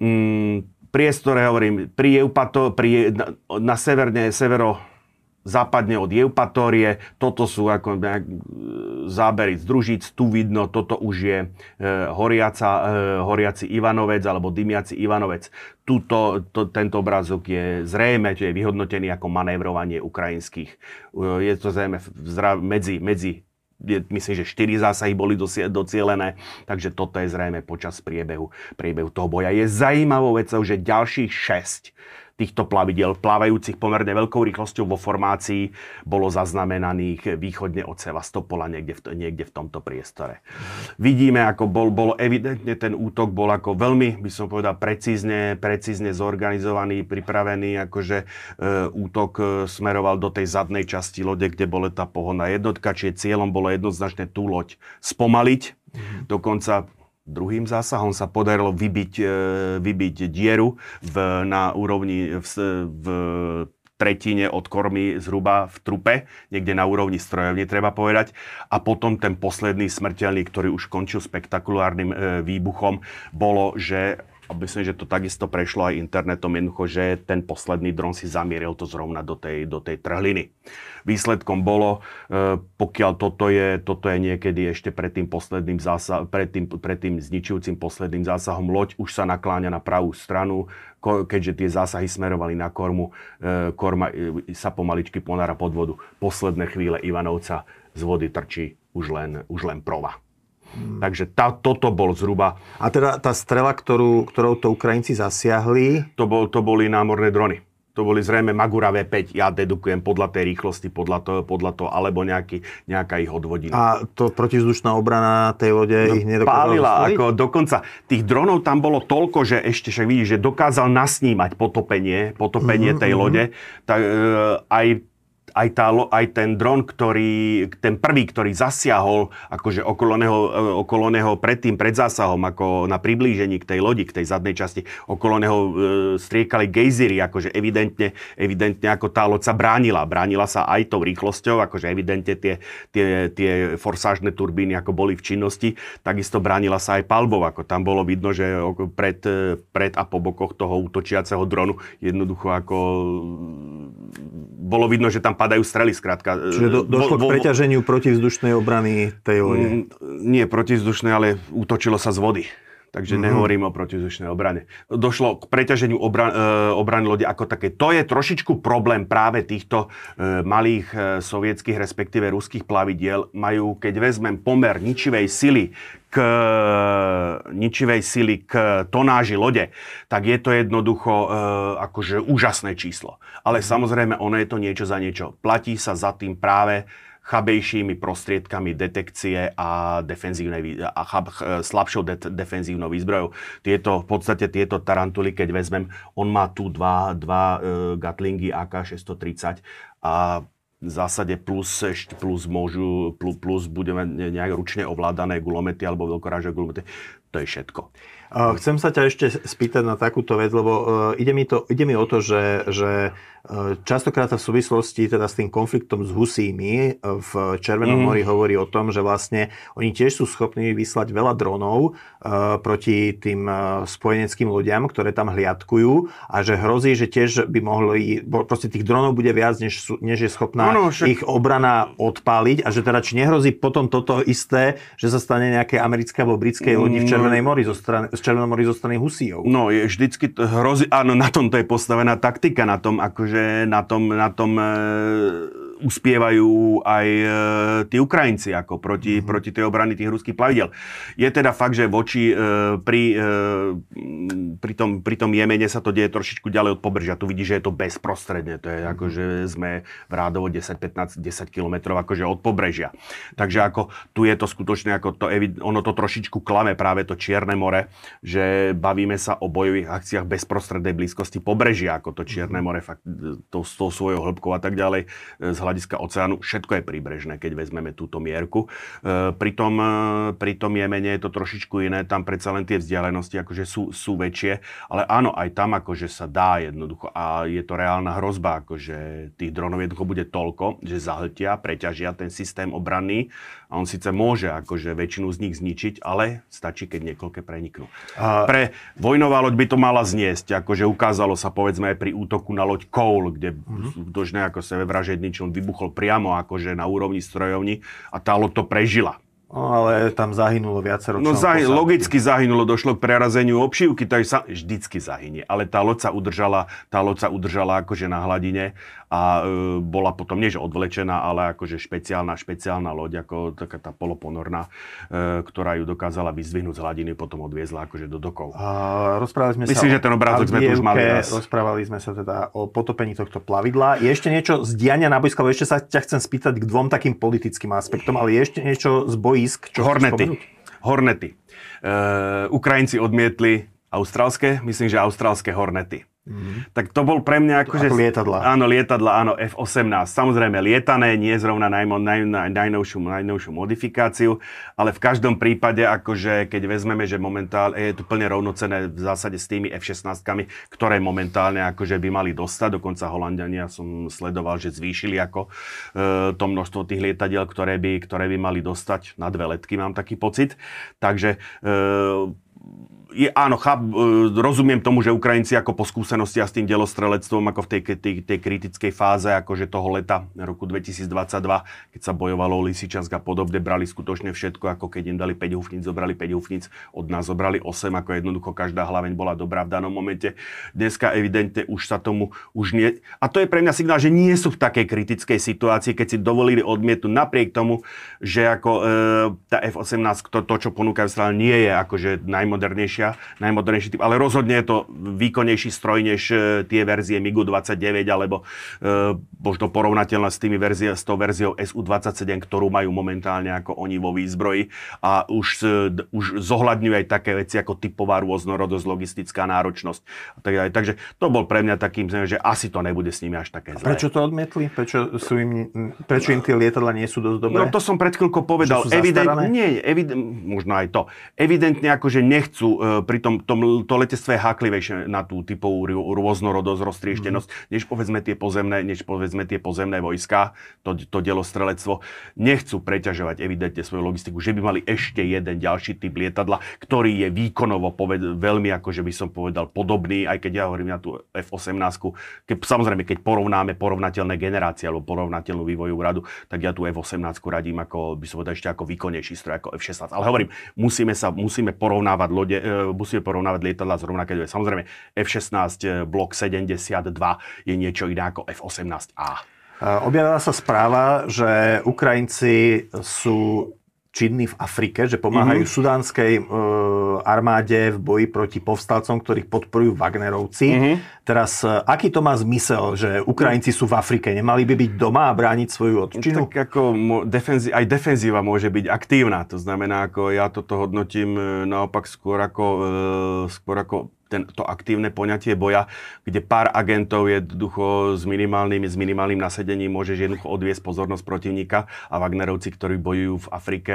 Mm, priestore, hovorím, pri Eupato, pri, na, na severne, severo, západne od Eupatórie. Toto sú ako e, zábery z družíc. Tu vidno, toto už je e, horiaca, e, horiaci Ivanovec alebo dymiaci Ivanovec. Tuto, to, tento obrázok je zrejme, že je vyhodnotený ako manévrovanie ukrajinských. E, je to zrejme medzi, medzi je, myslím, že 4 zásahy boli docielené, takže toto je zrejme počas priebehu, priebehu toho boja. Je zaujímavou vecou, že ďalších 6 týchto plavidel plávajúcich pomerne veľkou rýchlosťou vo formácii bolo zaznamenaných východne od Sevastopola niekde v, niekde v tomto priestore. Vidíme, ako bol, bol evidentne ten útok bol ako veľmi, by som povedal, precízne, precízne zorganizovaný, pripravený, akože e, útok e, smeroval do tej zadnej časti lode, kde bola tá pohonná jednotka, čiže cieľom bolo jednoznačne tú loď spomaliť, mm-hmm. dokonca Druhým zásahom sa podarilo vybiť, e, vybiť dieru v, na úrovni v, v tretine od kormy zhruba v trupe, niekde na úrovni strojovne, treba povedať. A potom ten posledný smrteľný, ktorý už končil spektakulárnym e, výbuchom, bolo, že a myslím, že to takisto prešlo aj internetom jednoducho, že ten posledný dron si zamieril to zrovna do tej, do tej trhliny. Výsledkom bolo, e, pokiaľ toto je, toto je niekedy ešte pred tým posledným zásah, pred tým, pred tým zničujúcim posledným zásahom, loď už sa nakláňa na pravú stranu, keďže tie zásahy smerovali na kormu, e, korma e, sa pomaličky ponára pod vodu. Posledné chvíle Ivanovca z vody trčí už len, už len prova. Hmm. Takže tá, toto bol zhruba... A teda tá strela, ktorú, ktorou to Ukrajinci zasiahli... To, bol, to boli námorné drony. To boli zrejme Magura V5, ja dedukujem podľa tej rýchlosti, podľa toho, podľa toho alebo nejaký, nejaká ich odvodina. A to protivzdušná obrana tej lode no, ich nedokázala Pálila, ako dokonca tých dronov tam bolo toľko, že ešte však vidíš, že dokázal nasnímať potopenie, potopenie mm-hmm. tej lode. Tak, e, aj aj, tá, aj ten dron, ktorý, ten prvý, ktorý zasiahol akože okolo neho, e, okolo neho pred tým, pred zásahom, ako na priblížení k tej lodi, k tej zadnej časti, okolo neho e, striekali gejzíry, akože evidentne, evidentne ako tá loď sa bránila. Bránila sa aj tou rýchlosťou, akože evidentne tie, tie, tie forsážne turbíny ako boli v činnosti, takisto bránila sa aj palbou, ako tam bolo vidno, že pred, pred a po bokoch toho útočiaceho dronu jednoducho ako bolo vidno, že tam padajú strely, skrátka. Čiže do, došlo vo, vo, k preťaženiu protivzdušnej obrany tej lode? Mm, nie protivzdušnej, ale útočilo sa z vody. Takže mm-hmm. nehovorím o protivzdušnej obrane. Došlo k preťaženiu obran, e, obrany lode ako také. To je trošičku problém práve týchto e, malých e, sovietských, respektíve ruských plavidiel. Majú, keď vezmem pomer ničivej sily k ničivej sily k tonáži lode, tak je to jednoducho e, akože úžasné číslo. Ale samozrejme, ono je to niečo za niečo. Platí sa za tým práve chabejšími prostriedkami detekcie a, defenzívnej, a chab, slabšou de, defenzívnou výzbrojou. Tieto, v podstate tieto tarantuly, keď vezmem, on má tu dva, dva uh, Gatlingy AK-630 a v zásade plus, plus, môžu, plus, plus budeme nejak ručne ovládané gulomety alebo veľkorážové gulomety. To je všetko. Chcem sa ťa ešte spýtať na takúto vec, lebo uh, ide mi, to, ide mi o to, že, že uh, častokrát sa v súvislosti teda s tým konfliktom s Husími v Červenom mm. mori hovorí o tom, že vlastne oni tiež sú schopní vyslať veľa dronov proti tým spojeneckým lodiam, ktoré tam hliadkujú a že hrozí, že tiež by mohli, proste tých dronov bude viac, než, než je schopná no, no, však... ich obrana odpáliť a že teda či nehrozí potom toto isté, že sa stane nejaké americké alebo britskej lodi v mm, Červenej mori zo strany, z Červenom mori zo strany Husíov. No, je vždycky to hrozí, áno, na tom to je postavená taktika, na tom, akože, na tom, na tom e, uspievajú aj e, tí Ukrajinci, ako proti, mm-hmm. proti tej obrany tých ruských plavidel. Je teda fakt, že voči, e, pri, e, pri, tom, pri tom Jemene sa to deje trošičku ďalej od pobržia. Tu vidíš, že je to bezprostredne, to je mm-hmm. ako, že sme v rádovo 10-15, 10 kilometrov akože od pobrežia. Takže ako tu je to skutočne, ako to, ono to trošičku klame práve to Čierne more, že bavíme sa o bojových akciách bezprostrednej blízkosti pobrežia, ako to Čierne mhm. more, fakt to, s tou svojou hĺbkou a tak ďalej, z hľadiska oceánu, všetko je príbrežné, keď vezmeme túto mierku. E, pri tom, e, pri tom Jemene je to trošičku iné, tam predsa len tie vzdialenosti akože sú, sú väčšie, ale áno, aj tam akože sa dá jednoducho a je to reálna hrozba, akože tých dronov jednoducho bude toľko, že zahltia, preťažia ten systém obranný a on síce môže akože väčšinu z nich zničiť, ale stačí, keď niekoľké preniknú. A... Pre vojnová loď by to mala zniesť, akože ukázalo sa povedzme aj pri útoku na loď Cole, kde mm-hmm. dožne ako sebevražedný čln vybuchol priamo akože na úrovni strojovní a tá loď to prežila. No, ale tam zahynulo viacero No zahy- logicky zahynulo, došlo k prerazeniu obšívky, takže sa vždycky zahynie. Ale tá loď sa udržala, tá loď sa udržala akože na hladine a e, bola potom, nie že odvlečená, ale akože špeciálna, špeciálna loď, ako taká tá poloponorná, e, ktorá ju dokázala vyzdvihnúť z hladiny, potom odviezla akože do dokov. A rozprávali sme Myslím, sa že ten obrázok sme tu už mali raz. Rozprávali sme sa teda o potopení tohto plavidla. Je ešte niečo z diania na boisku, ešte sa ťa chcem spýtať k dvom takým politickým aspektom, ale je ešte niečo z boisk, čo Hornety. Hornety. Uh, Ukrajinci odmietli austrálske, myslím, že austrálske Hornety. Mm-hmm. Tak to bol pre mňa akože... Ako lietadla. Áno, lietadla, áno, F-18. Samozrejme lietané, nie zrovna naj, naj, naj, najnovšiu, najnovšiu modifikáciu, ale v každom prípade, akože keď vezmeme, že momentálne je to plne rovnocené v zásade s tými F-16, ktoré momentálne akože by mali dostať, dokonca Holandiania som sledoval, že zvýšili ako e, to množstvo tých lietadiel, ktoré by, ktoré by mali dostať na dve letky, mám taký pocit. Takže e, je, áno, cháp, e, rozumiem tomu, že Ukrajinci ako po skúsenostiach s tým delostrelectvom, ako v tej, tej, tej kritickej fáze, akože toho leta roku 2022, keď sa bojovalo o Lisičansk a podobne, brali skutočne všetko, ako keď im dali 5 hufnic, zobrali 5 hufnic, od nás zobrali 8, ako jednoducho každá hlaveň bola dobrá v danom momente. Dneska evidentne už sa tomu už nie... A to je pre mňa signál, že nie sú v takej kritickej situácii, keď si dovolili odmietu napriek tomu, že ako e, tá F-18, to, to čo ponúkajú strany, nie je akože najmodernejšia najmodernejšia, najmodernejší typ, ale rozhodne je to výkonnejší stroj než e, tie verzie MiGu 29 alebo e, možno porovnateľná s, tými verzie, s tou verziou SU-27, ktorú majú momentálne ako oni vo výzbroji a už, e, už zohľadňujú aj také veci ako typová rôznorodosť, logistická náročnosť a tak ďalej. Takže to bol pre mňa takým, že asi to nebude s nimi až také zlé. Prečo to odmietli? Prečo, sú im, prečo im tie lietadla nie sú dosť dobré? No to som pred chvíľkou povedal. Evidentne, nie, evident, možno aj to. Evidentne akože nechcú uh, pri tom, tom to letectve je háklivejšie na tú typovú rôznorodosť, roztrieštenosť, mm. než povedzme tie pozemné, než povedzme tie pozemné vojska, to, to delostrelectvo. Nechcú preťažovať evidentne svoju logistiku, že by mali ešte jeden ďalší typ lietadla, ktorý je výkonovo poved, veľmi, ako že by som povedal, podobný, aj keď ja hovorím na tú F-18, keď, samozrejme, keď porovnáme porovnateľné generácie alebo porovnateľnú vývojovú radu, tak ja tú F-18 radím ako, by som povedal, ešte ako výkonnejší stroj ako F-16. Ale hovorím, musíme sa, musíme porovnávať lode, e, musíme porovnávať lietadla z rovnaké dve. Samozrejme, F-16 eh, Block 72 je niečo iné ako F-18A. Eh, objavila sa správa, že Ukrajinci sú činní v Afrike, že pomáhajú mm-hmm. sudánskej e, armáde v boji proti povstalcom, ktorých podporujú Wagnerovci. Mm-hmm. Teraz, e, aký to má zmysel, že Ukrajinci sú v Afrike? Nemali by byť doma a brániť svoju odčinu? Tak ako defenzi- aj defenzíva môže byť aktívna. To znamená, ako ja toto hodnotím e, naopak skôr ako, e, skôr ako ten, to aktívne poňatie boja, kde pár agentov jednoducho s minimálnym, s minimálnym nasedením môžeš jednoducho odviesť pozornosť protivníka a Wagnerovci, ktorí bojujú v Afrike,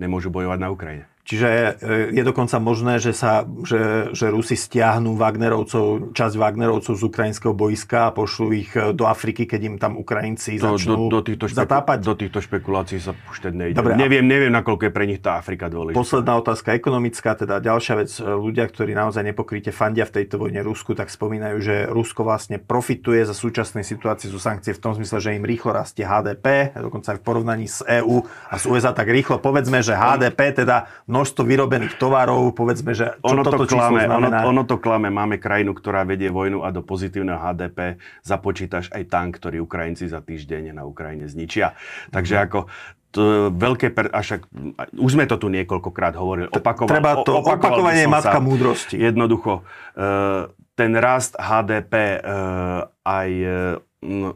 nemôžu bojovať na Ukrajine. Čiže e, je dokonca možné, že, sa, že, že Rusi stiahnu Wagnerovcov, časť Wagnerovcov z ukrajinského boiska a pošlú ich e, do Afriky, keď im tam Ukrajinci do, začnú do, do týchto špeku- zatápať? Do týchto špekulácií sa púšťať nejde. Dobre, neviem, neviem, nakoľko je pre nich tá Afrika dôležitá. Posledná otázka ekonomická, teda ďalšia vec. E, ľudia, ktorí naozaj nepokryte fandia v tejto vojne Rusku, tak spomínajú, že Rusko vlastne profituje za súčasnej situácii zo sankcie v tom zmysle, že im rýchlo rastie HDP, dokonca aj v porovnaní s EÚ a s USA tak rýchlo. Povedzme, že HDP teda množstvo vyrobených tovarov, povedzme, že čo ono toto to klame, ono, ono to klame. Máme krajinu, ktorá vedie vojnu a do pozitívneho HDP započítaš aj tank, ktorý Ukrajinci za týždeň na Ukrajine zničia. Takže mm. ako to veľké, per, ak, už sme to tu niekoľkokrát hovorili, opakoval, Treba to, opakovanie je matka múdrosti. Jednoducho, uh, ten rast HDP e, aj uh,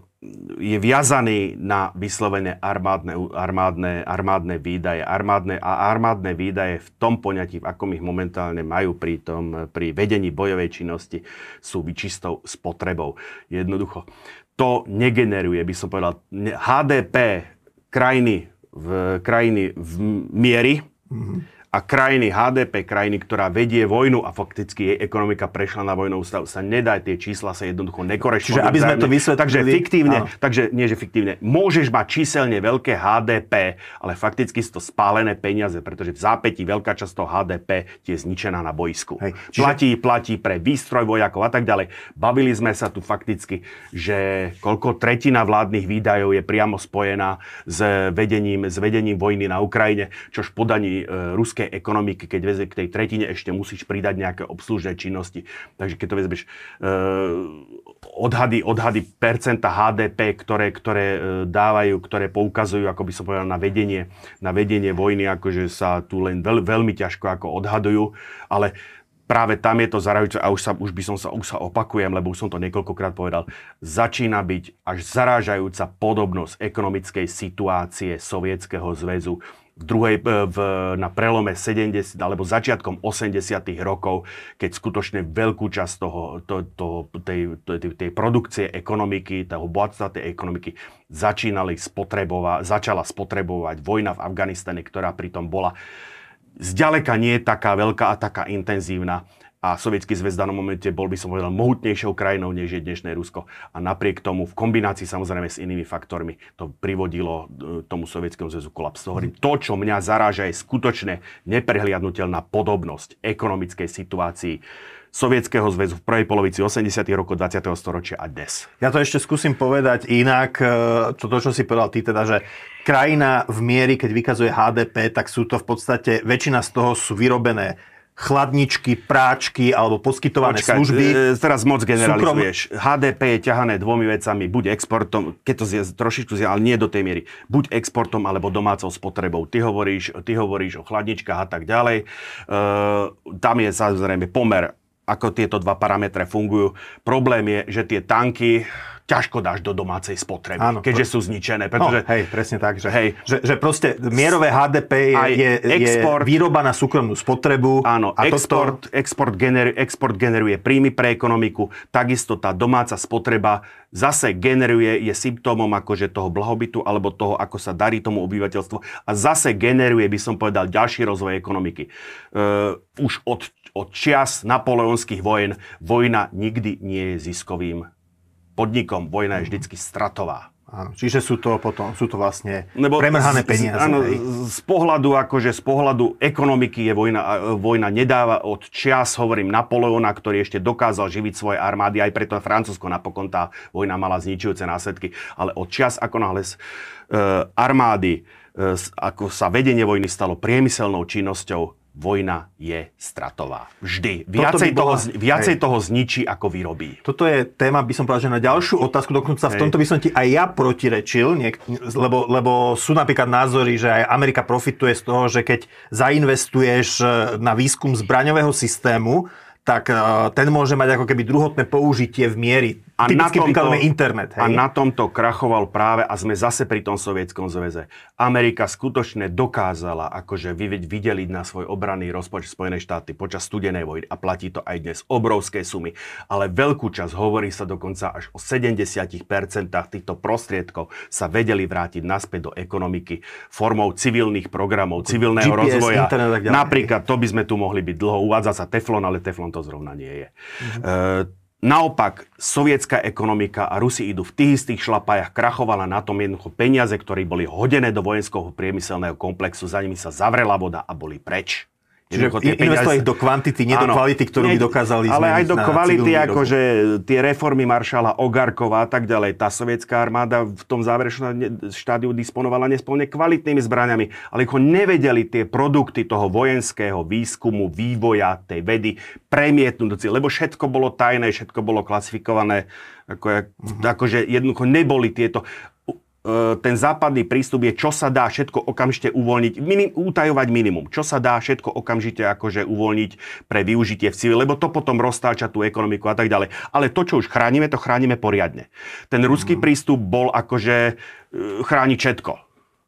je viazaný na vyslovené armádne, armádne, armádne výdaje. Armádne, a armádne výdaje v tom poňatí, v akom ich momentálne majú pri, tom, pri vedení bojovej činnosti, sú vyčistou spotrebou. Jednoducho, to negeneruje, by som povedal, HDP krajiny v, krajiny v miery, mm-hmm a krajiny, HDP krajiny, ktorá vedie vojnu a fakticky jej ekonomika prešla na vojnovú stav, sa nedá, tie čísla sa jednoducho nekoreštujú. Čiže aby sme to vysvetlili... Takže fiktívne, áno. takže nie, že fiktívne, môžeš mať číselne veľké HDP, ale fakticky sú to spálené peniaze, pretože v zápätí veľká časť toho HDP je zničená na boisku. Hej, čiže... Platí, platí pre výstroj vojakov a tak ďalej. Bavili sme sa tu fakticky, že koľko tretina vládnych výdajov je priamo spojená s vedením, s vedením vojny na Ukrajine, čož podaní e, ruskej slovenskej ekonomiky, keď veze k tej tretine ešte musíš pridať nejaké obslužné činnosti. Takže keď to vezmeš e, odhady, odhady percenta HDP, ktoré, ktoré e, dávajú, ktoré poukazujú, ako by som povedal, na vedenie, na vedenie vojny, akože sa tu len veľ, veľmi ťažko ako odhadujú, ale práve tam je to zarážajúce a už, sa, už by som sa, už sa opakujem, lebo už som to niekoľkokrát povedal, začína byť až zarážajúca podobnosť ekonomickej situácie Sovietskeho zväzu v druhej, e, v, na prelome 70 alebo začiatkom 80 rokov, keď skutočne veľkú časť toho, to, to, tej, tej, tej produkcie ekonomiky, toho bohatstva tej ekonomiky začínali spotrebovať, začala spotrebovať vojna v Afganistane, ktorá pritom bola zďaleka nie taká veľká a taká intenzívna a sovietský zväz v danom momente bol by som povedal mohutnejšou krajinou, než je dnešné Rusko. A napriek tomu v kombinácii samozrejme s inými faktormi to privodilo e, tomu sovietskému zväzu kolaps. To hovorím, to, čo mňa zaráža, je skutočne neprehliadnutelná podobnosť ekonomickej situácii Sovietskeho zväzu v prvej polovici 80. rokov 20. storočia a dnes. Ja to ešte skúsim povedať inak, e, to, to čo si povedal ty teda, že krajina v miery, keď vykazuje HDP, tak sú to v podstate, väčšina z toho sú vyrobené chladničky, práčky alebo poskytované Počkaj, služby. E, teraz moc generalizuješ. Súkrom... HDP je ťahané dvomi vecami, buď exportom, keď to zje, trošičku zje, ale nie do tej miery, buď exportom alebo domácou spotrebou. Ty hovoríš, ty hovoríš o chladničkách a tak ďalej. E, tam je samozrejme pomer ako tieto dva parametre fungujú. Problém je, že tie tanky, ťažko dáš do domácej spotreby, Áno, keďže sú zničené. Pretože, no, hej, presne tak. Že, hej, že, že proste mierové HDP je, je, export, je výroba na súkromnú spotrebu. Áno, a export, toto... export, gener, export generuje príjmy pre ekonomiku, takisto tá domáca spotreba zase generuje, je symptómom akože toho blahobytu alebo toho, ako sa darí tomu obyvateľstvu a zase generuje, by som povedal, ďalší rozvoj ekonomiky. Uh, už od, od čias napoleonských vojen vojna nikdy nie je ziskovým podnikom. Vojna je vždycky stratová. Áno, čiže sú to potom, sú to vlastne Nebo premrhané peniaze. Áno, z pohľadu, akože z pohľadu ekonomiky je vojna, vojna nedáva od čias, hovorím, Napoleona, ktorý ešte dokázal živiť svoje armády, aj preto Francúzsko napokon tá vojna mala zničujúce následky, ale od čias, ako náhle uh, armády, uh, ako sa vedenie vojny stalo priemyselnou činnosťou, vojna je stratová. Vždy. Viacej, bola, toho, viacej toho zničí, ako vyrobí. Toto je téma, by som povedal, že na ďalšiu otázku, dokonca hej. v tomto by som ti aj ja protirečil, niek- lebo, lebo sú napríklad názory, že aj Amerika profituje z toho, že keď zainvestuješ eh, na výskum zbraňového systému, tak uh, ten môže mať ako keby druhotné použitie v miery. A na tomto, internet. Hej? A na tomto krachoval práve, a sme zase pri tom sovietskom zväze. Amerika skutočne dokázala akože vydeliť na svoj obranný rozpočet Spojené štáty počas studenej vojny a platí to aj dnes obrovské sumy. Ale veľkú časť, hovorí sa dokonca až o 70% týchto prostriedkov sa vedeli vrátiť naspäť do ekonomiky formou civilných programov, civilného GPS, rozvoja. Internet, Napríklad to by sme tu mohli byť dlho. Uvádza sa Teflon, ale Teflon to zrovna nie je. Mm-hmm. E, Naopak, sovietská ekonomika a Rusi idú v tých istých šlapajach, krachovala na tom jednoducho peniaze, ktoré boli hodené do vojenského priemyselného komplexu, za nimi sa zavrela voda a boli preč. Čiže investovali ich do kvantity, nie do kvality, ktorú by dokázali Ale aj do kvality, akože tie reformy maršala Ogarkova a tak ďalej. Tá sovietská armáda v tom záverečnom štádiu disponovala nesplne kvalitnými zbraniami, ale ako nevedeli tie produkty toho vojenského výskumu, vývoja, tej vedy premietnúť do cieľa, lebo všetko bolo tajné, všetko bolo klasifikované, ako, mm-hmm. akože jednoducho neboli tieto ten západný prístup je, čo sa dá všetko okamžite uvoľniť, minim, utajovať minimum, čo sa dá všetko okamžite akože uvoľniť pre využitie v civile, lebo to potom roztáča tú ekonomiku a tak ďalej. Ale to, čo už chránime, to chránime poriadne. Ten ruský mm. prístup bol akože e, chrániť všetko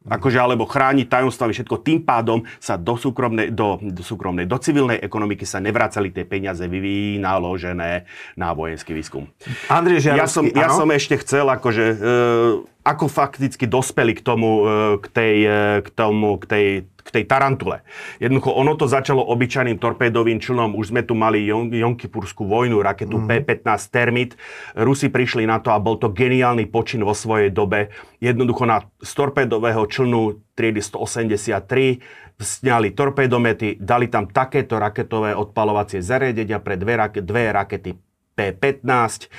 akože alebo chrániť tajomstvami všetko. Tým pádom sa do súkromnej, do, do súkromnej, do civilnej ekonomiky sa nevracali tie peniaze vynaložené na vojenský výskum. Andrej Žiarovský, ja som, ja som ešte chcel akože e, ako fakticky dospeli k tomu, e, k tej, e, k tomu, k tej, k tej tarantule. Jednoducho, ono to začalo obyčajným torpédovým člnom. Už sme tu mali Jon, Jonkipurskú vojnu, raketu mm. P-15 Termit. Rusi prišli na to a bol to geniálny počin vo svojej dobe. Jednoducho na, z torpédového člnu triedy 183 sňali torpédomety, dali tam takéto raketové odpalovacie zariadenia pre dve, dve rakety P-15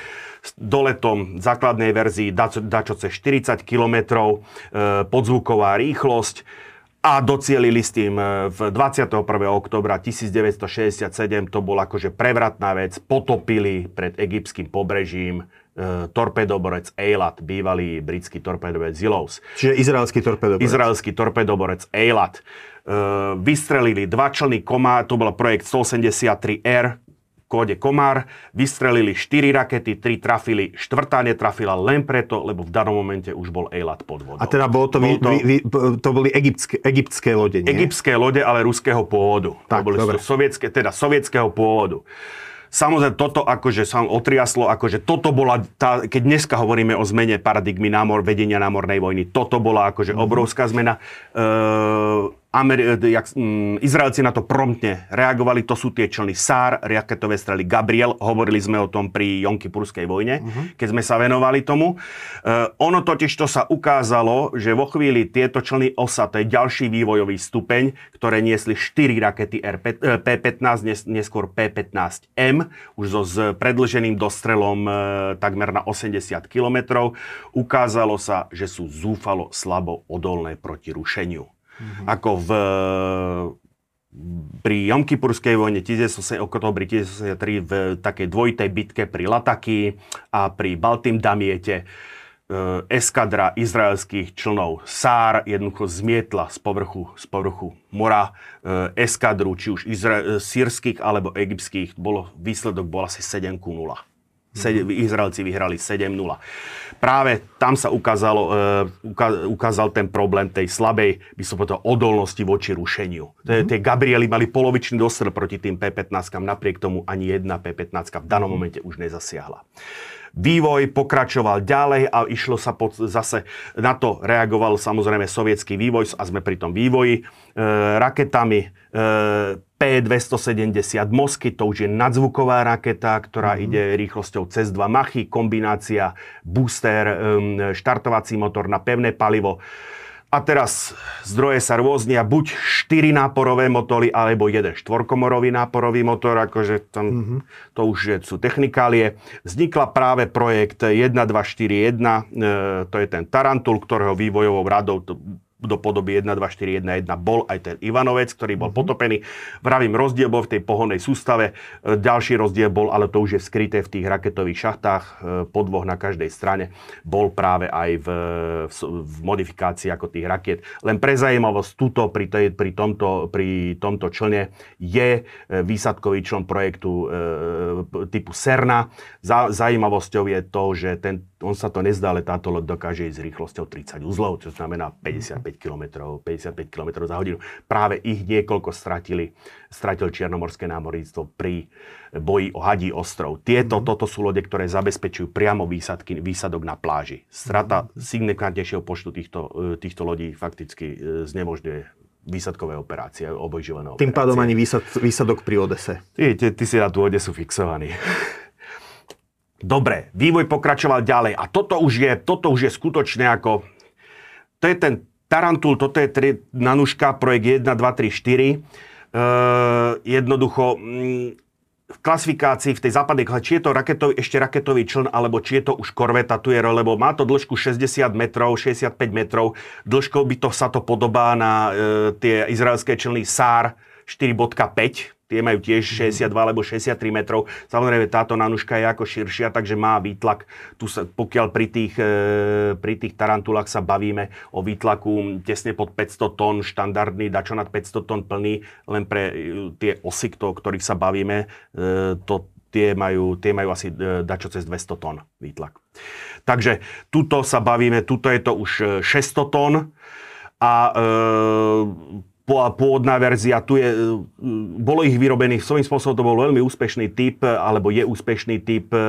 doletom základnej verzii dačo cez 40 km, e, podzvuková rýchlosť a docielili s tým e, v 21. oktobra 1967, to bola akože prevratná vec, potopili pred egyptským pobrežím e, torpedoborec Eilat, bývalý britský torpedoborec Zillows. Čiže izraelský torpedoborec. Izraelský torpedoborec Eilat. vystrelili dva člny Koma, to bol projekt 183R, kóde Komár, vystrelili 4 rakety, 3 trafili, štvrtá netrafila len preto, lebo v danom momente už bol Eilat pod vodou. A teda bolo to, bol to, vy, vy, to boli egyptské, egyptské lode, nie? Egyptské lode, ale ruského pôvodu. Tak, to boli dobre. sovietské, teda sovietského pôvodu. Samozrejme, toto akože sa otriaslo, akože toto bola, tá, keď dneska hovoríme o zmene paradigmy námor, vedenia námornej vojny, toto bola akože mm-hmm. obrovská zmena. E, Ameri- jak, mm, Izraelci na to promptne reagovali, to sú tie člny SAR, raketové strely Gabriel, hovorili sme o tom pri Jonkipurskej vojne, uh-huh. keď sme sa venovali tomu. Uh, ono totiž to sa ukázalo, že vo chvíli tieto člny OSA, to je ďalší vývojový stupeň, ktoré niesli 4 rakety RP, P-15, neskôr P-15M, už so s predlženým dostrelom uh, takmer na 80 km, ukázalo sa, že sú zúfalo slabo odolné proti rušeniu. Mm-hmm. Ako v pri Jomkipurskej vojne 18, oktobri 1983 v takej dvojitej bitke pri Lataky a pri Baltým Damiete e, eskadra izraelských člnov SAR jednoducho zmietla z povrchu, z povrchu mora e, eskadru, či už izra- sírskych alebo egyptských. Bolo, výsledok bol asi 7 ku 0. Izraelci vyhrali 7-0. Práve tam sa ukázalo, uh, ukázal ten problém tej slabej, by som povedal, odolnosti voči rušeniu. Mm. Tie Gabriely mali polovičný dostrel proti tým P-15, napriek tomu ani jedna P-15 v danom mhm. momente už nezasiahla. Vývoj pokračoval ďalej a išlo sa pod, zase, na to reagoval samozrejme sovietský vývoj a sme pri tom vývoji e, raketami e, P270 Mosky, to už je nadzvuková raketa, ktorá mm-hmm. ide rýchlosťou cez 2 machy, kombinácia booster, štartovací motor na pevné palivo. A teraz zdroje sa rôznia, buď 4 náporové motory, alebo jeden štvorkomorový náporový motor, akože tam mm-hmm. to už je, sú technikálie. Vznikla práve projekt 1241, e, to je ten Tarantul, ktorého vývojovou radou do podoby 1, 2, 4, 1, 1 bol aj ten Ivanovec, ktorý bol uh-huh. potopený. Vravím, rozdiel bol v tej pohodnej sústave. E, ďalší rozdiel bol, ale to už je skryté v tých raketových šachtách, e, po dvoch na každej strane, bol práve aj v, v, v modifikácii ako tých rakiet. Len pre zajímavosť, tuto pri, tej, pri, tomto, pri tomto člne je e, výsadkový člen projektu e, typu Serna. Za, zajímavosťou je to, že ten, on sa to nezdá, ale táto loď dokáže ísť s rýchlosťou 30 uzlov, čo znamená 55 km, 55 km za hodinu. Práve ich niekoľko stratili, stratil Čiernomorské námorníctvo pri boji o Hadí ostrov. Tieto, mm. toto sú lode, ktoré zabezpečujú priamo výsadky, výsadok na pláži. Strata mm. signifikantnejšieho počtu týchto, e, týchto lodí fakticky e, znemožňuje výsadkové operácie, obojživelné operácie. Tým pádom ani výsad, výsadok pri Odese. Ty, ty, ty si na tú Odesu fixovaný. Dobre, vývoj pokračoval ďalej a toto už je, toto už je skutočne ako... To je ten Tarantul, toto je tri, nanuška, projekt 1, 2, 3, 4. Uh, jednoducho, mm, v klasifikácii v tej západnej či je to raketový, ešte raketový čln, alebo či je to už korveta, tu je, lebo má to dĺžku 60 metrov, 65 metrov, dĺžkou by to sa to podobá na uh, tie izraelské člny SAR 4.5, tie majú tiež 62 mhm. alebo 63 metrov. Samozrejme, táto nanuška je ako širšia, takže má výtlak. Tu sa, pokiaľ pri tých, e, pri tých tarantulách sa bavíme o výtlaku tesne pod 500 tón, štandardný, dačo nad 500 tón plný, len pre e, tie osy, o ktorých sa bavíme, e, to, tie majú, tie majú asi dačo cez 200 tón výtlak. Takže tuto sa bavíme, tuto je to už 600 tón a e, pôvodná verzia, tu je, e, bolo ich vyrobených, svojím spôsobom to bol veľmi úspešný typ, alebo je úspešný typ. E,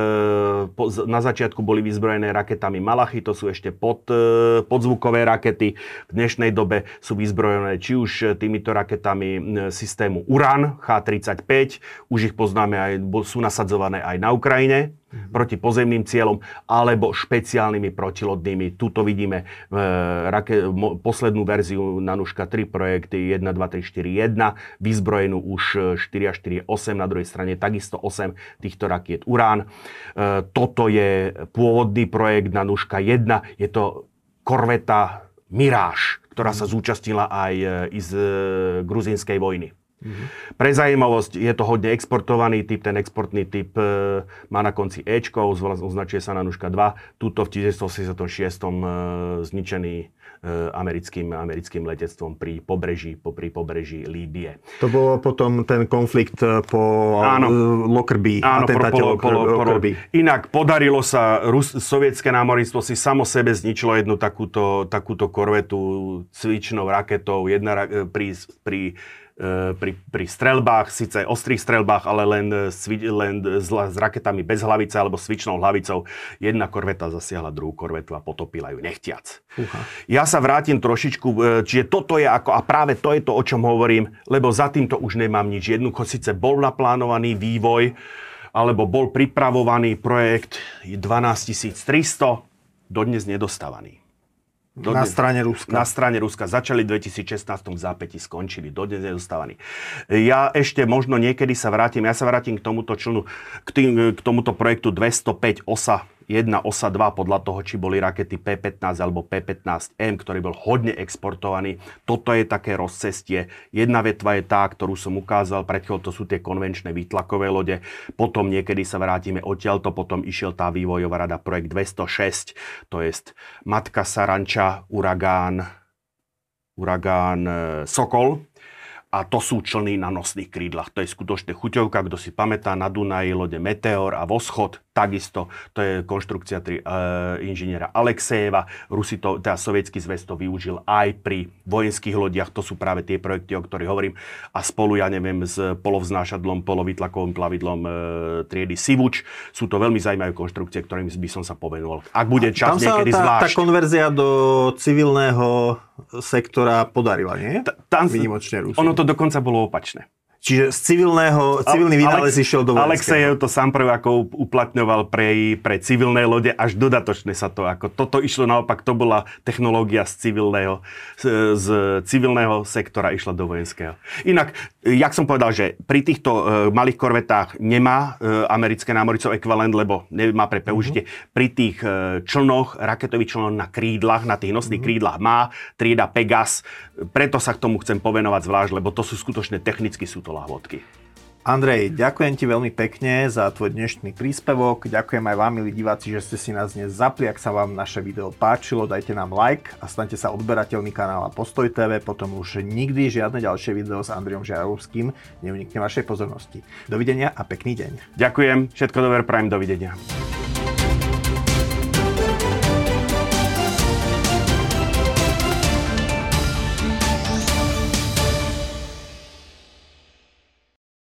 na začiatku boli vyzbrojené raketami Malachy, to sú ešte pod, e, podzvukové rakety. V dnešnej dobe sú vyzbrojené či už týmito raketami systému Uran H-35, už ich poznáme aj, sú nasadzované aj na Ukrajine. Proti pozemným cieľom alebo špeciálnymi protilodnými. Tuto vidíme e, rake, mo, poslednú verziu Nanuška 3 projekty 1, 2, 3, 4, 1, vyzbrojenú už 4 a 4, 8, na druhej strane takisto 8 týchto rakiet Urán. E, toto je pôvodný projekt Nanuška 1, je to korveta Mirage, ktorá sa mhm. zúčastnila aj e, z e, gruzínskej vojny. Mm-hmm. Pre zaujímavosť je to hodne exportovaný typ, ten exportný typ e, má na konci Ečko, označuje sa na nůžka 2, tuto v 1986 e, zničený e, americkým, americkým letectvom pri pobreží, po, pri pobreží Líbie. To bolo potom ten konflikt e, po áno, Lockerbie, áno, atentáte po, po, Lockerbie. Inak podarilo sa, Rus, sovietské námorníctvo si samo sebe zničilo jednu takúto, takúto korvetu cvičnou raketou, jedna pri, pri pri, pri strelbách, síce ostrých strelbách, ale len, len s, s raketami bez hlavice alebo svičnou hlavicou. Jedna korveta zasiahla druhú korvetu a potopila ju nechtiac. Uha. Ja sa vrátim trošičku, e, čiže toto je ako, a práve to je to, o čom hovorím, lebo za týmto už nemám nič. Jednoducho síce bol naplánovaný vývoj, alebo bol pripravovaný projekt 12 300, dodnes nedostávaný. Dodnes, na strane Ruska. Na strane Ruska. Začali v 2016 v zápäti, skončili. Dodnes nedostávaní. Ja ešte možno niekedy sa vrátim, ja sa vrátim k tomuto člnu, k, tým, k tomuto projektu 205 OSA 1, osa 2 podľa toho, či boli rakety P-15 alebo P-15M, ktorý bol hodne exportovaný. Toto je také rozcestie. Jedna vetva je tá, ktorú som ukázal, pred to sú tie konvenčné výtlakové lode. Potom niekedy sa vrátime odtiaľto, potom išiel tá vývojová rada projekt 206, to je Matka Saranča, Uragán, Uragán e, Sokol, a to sú člny na nosných krídlach. To je skutočne chuťovka, kto si pamätá na Dunaji lode Meteor a Voschod, takisto, to je konštrukcia tri, e, inžiniera Alexejeva. Rusi to, teda sovietský zväz to využil aj pri vojenských lodiach, to sú práve tie projekty, o ktorých hovorím. A spolu, ja neviem, s polovznášadlom, polovitlakovým plavidlom e, triedy Sivuč. Sú to veľmi zaujímavé konštrukcie, ktorým by som sa povenoval. Ak bude čas niekedy tá, tá konverzia do civilného sektora podarila, nie? Tam, Výnimočne Ono to dokonca bolo opačné. Čiže z civilného, civilný vynález išiel do vojenského. Alexejev to sám prv ako uplatňoval pre, pre civilné lode, až dodatočne sa to, ako toto išlo naopak, to bola technológia z civilného, z, z civilného sektora išla do vojenského. Inak, jak som povedal, že pri týchto uh, malých korvetách nemá uh, americké námoricov ekvivalent, lebo nemá pre použitie. Mm-hmm. Pri tých uh, člnoch, raketových člnoch na krídlach, na tých nosných mm-hmm. krídlach má trieda Pegas, preto sa k tomu chcem povenovať zvlášť, lebo to sú skutočne technicky sú to to lahvodky. Andrej, ďakujem ti veľmi pekne za tvoj dnešný príspevok. Ďakujem aj vám, milí diváci, že ste si nás dnes zapli. Ak sa vám naše video páčilo, dajte nám like a staňte sa odberateľný kanála Postoj TV. Potom už nikdy žiadne ďalšie video s Andrejom Žiarovským neunikne vašej pozornosti. Dovidenia a pekný deň. Ďakujem, všetko dobré, prajem, dovidenia.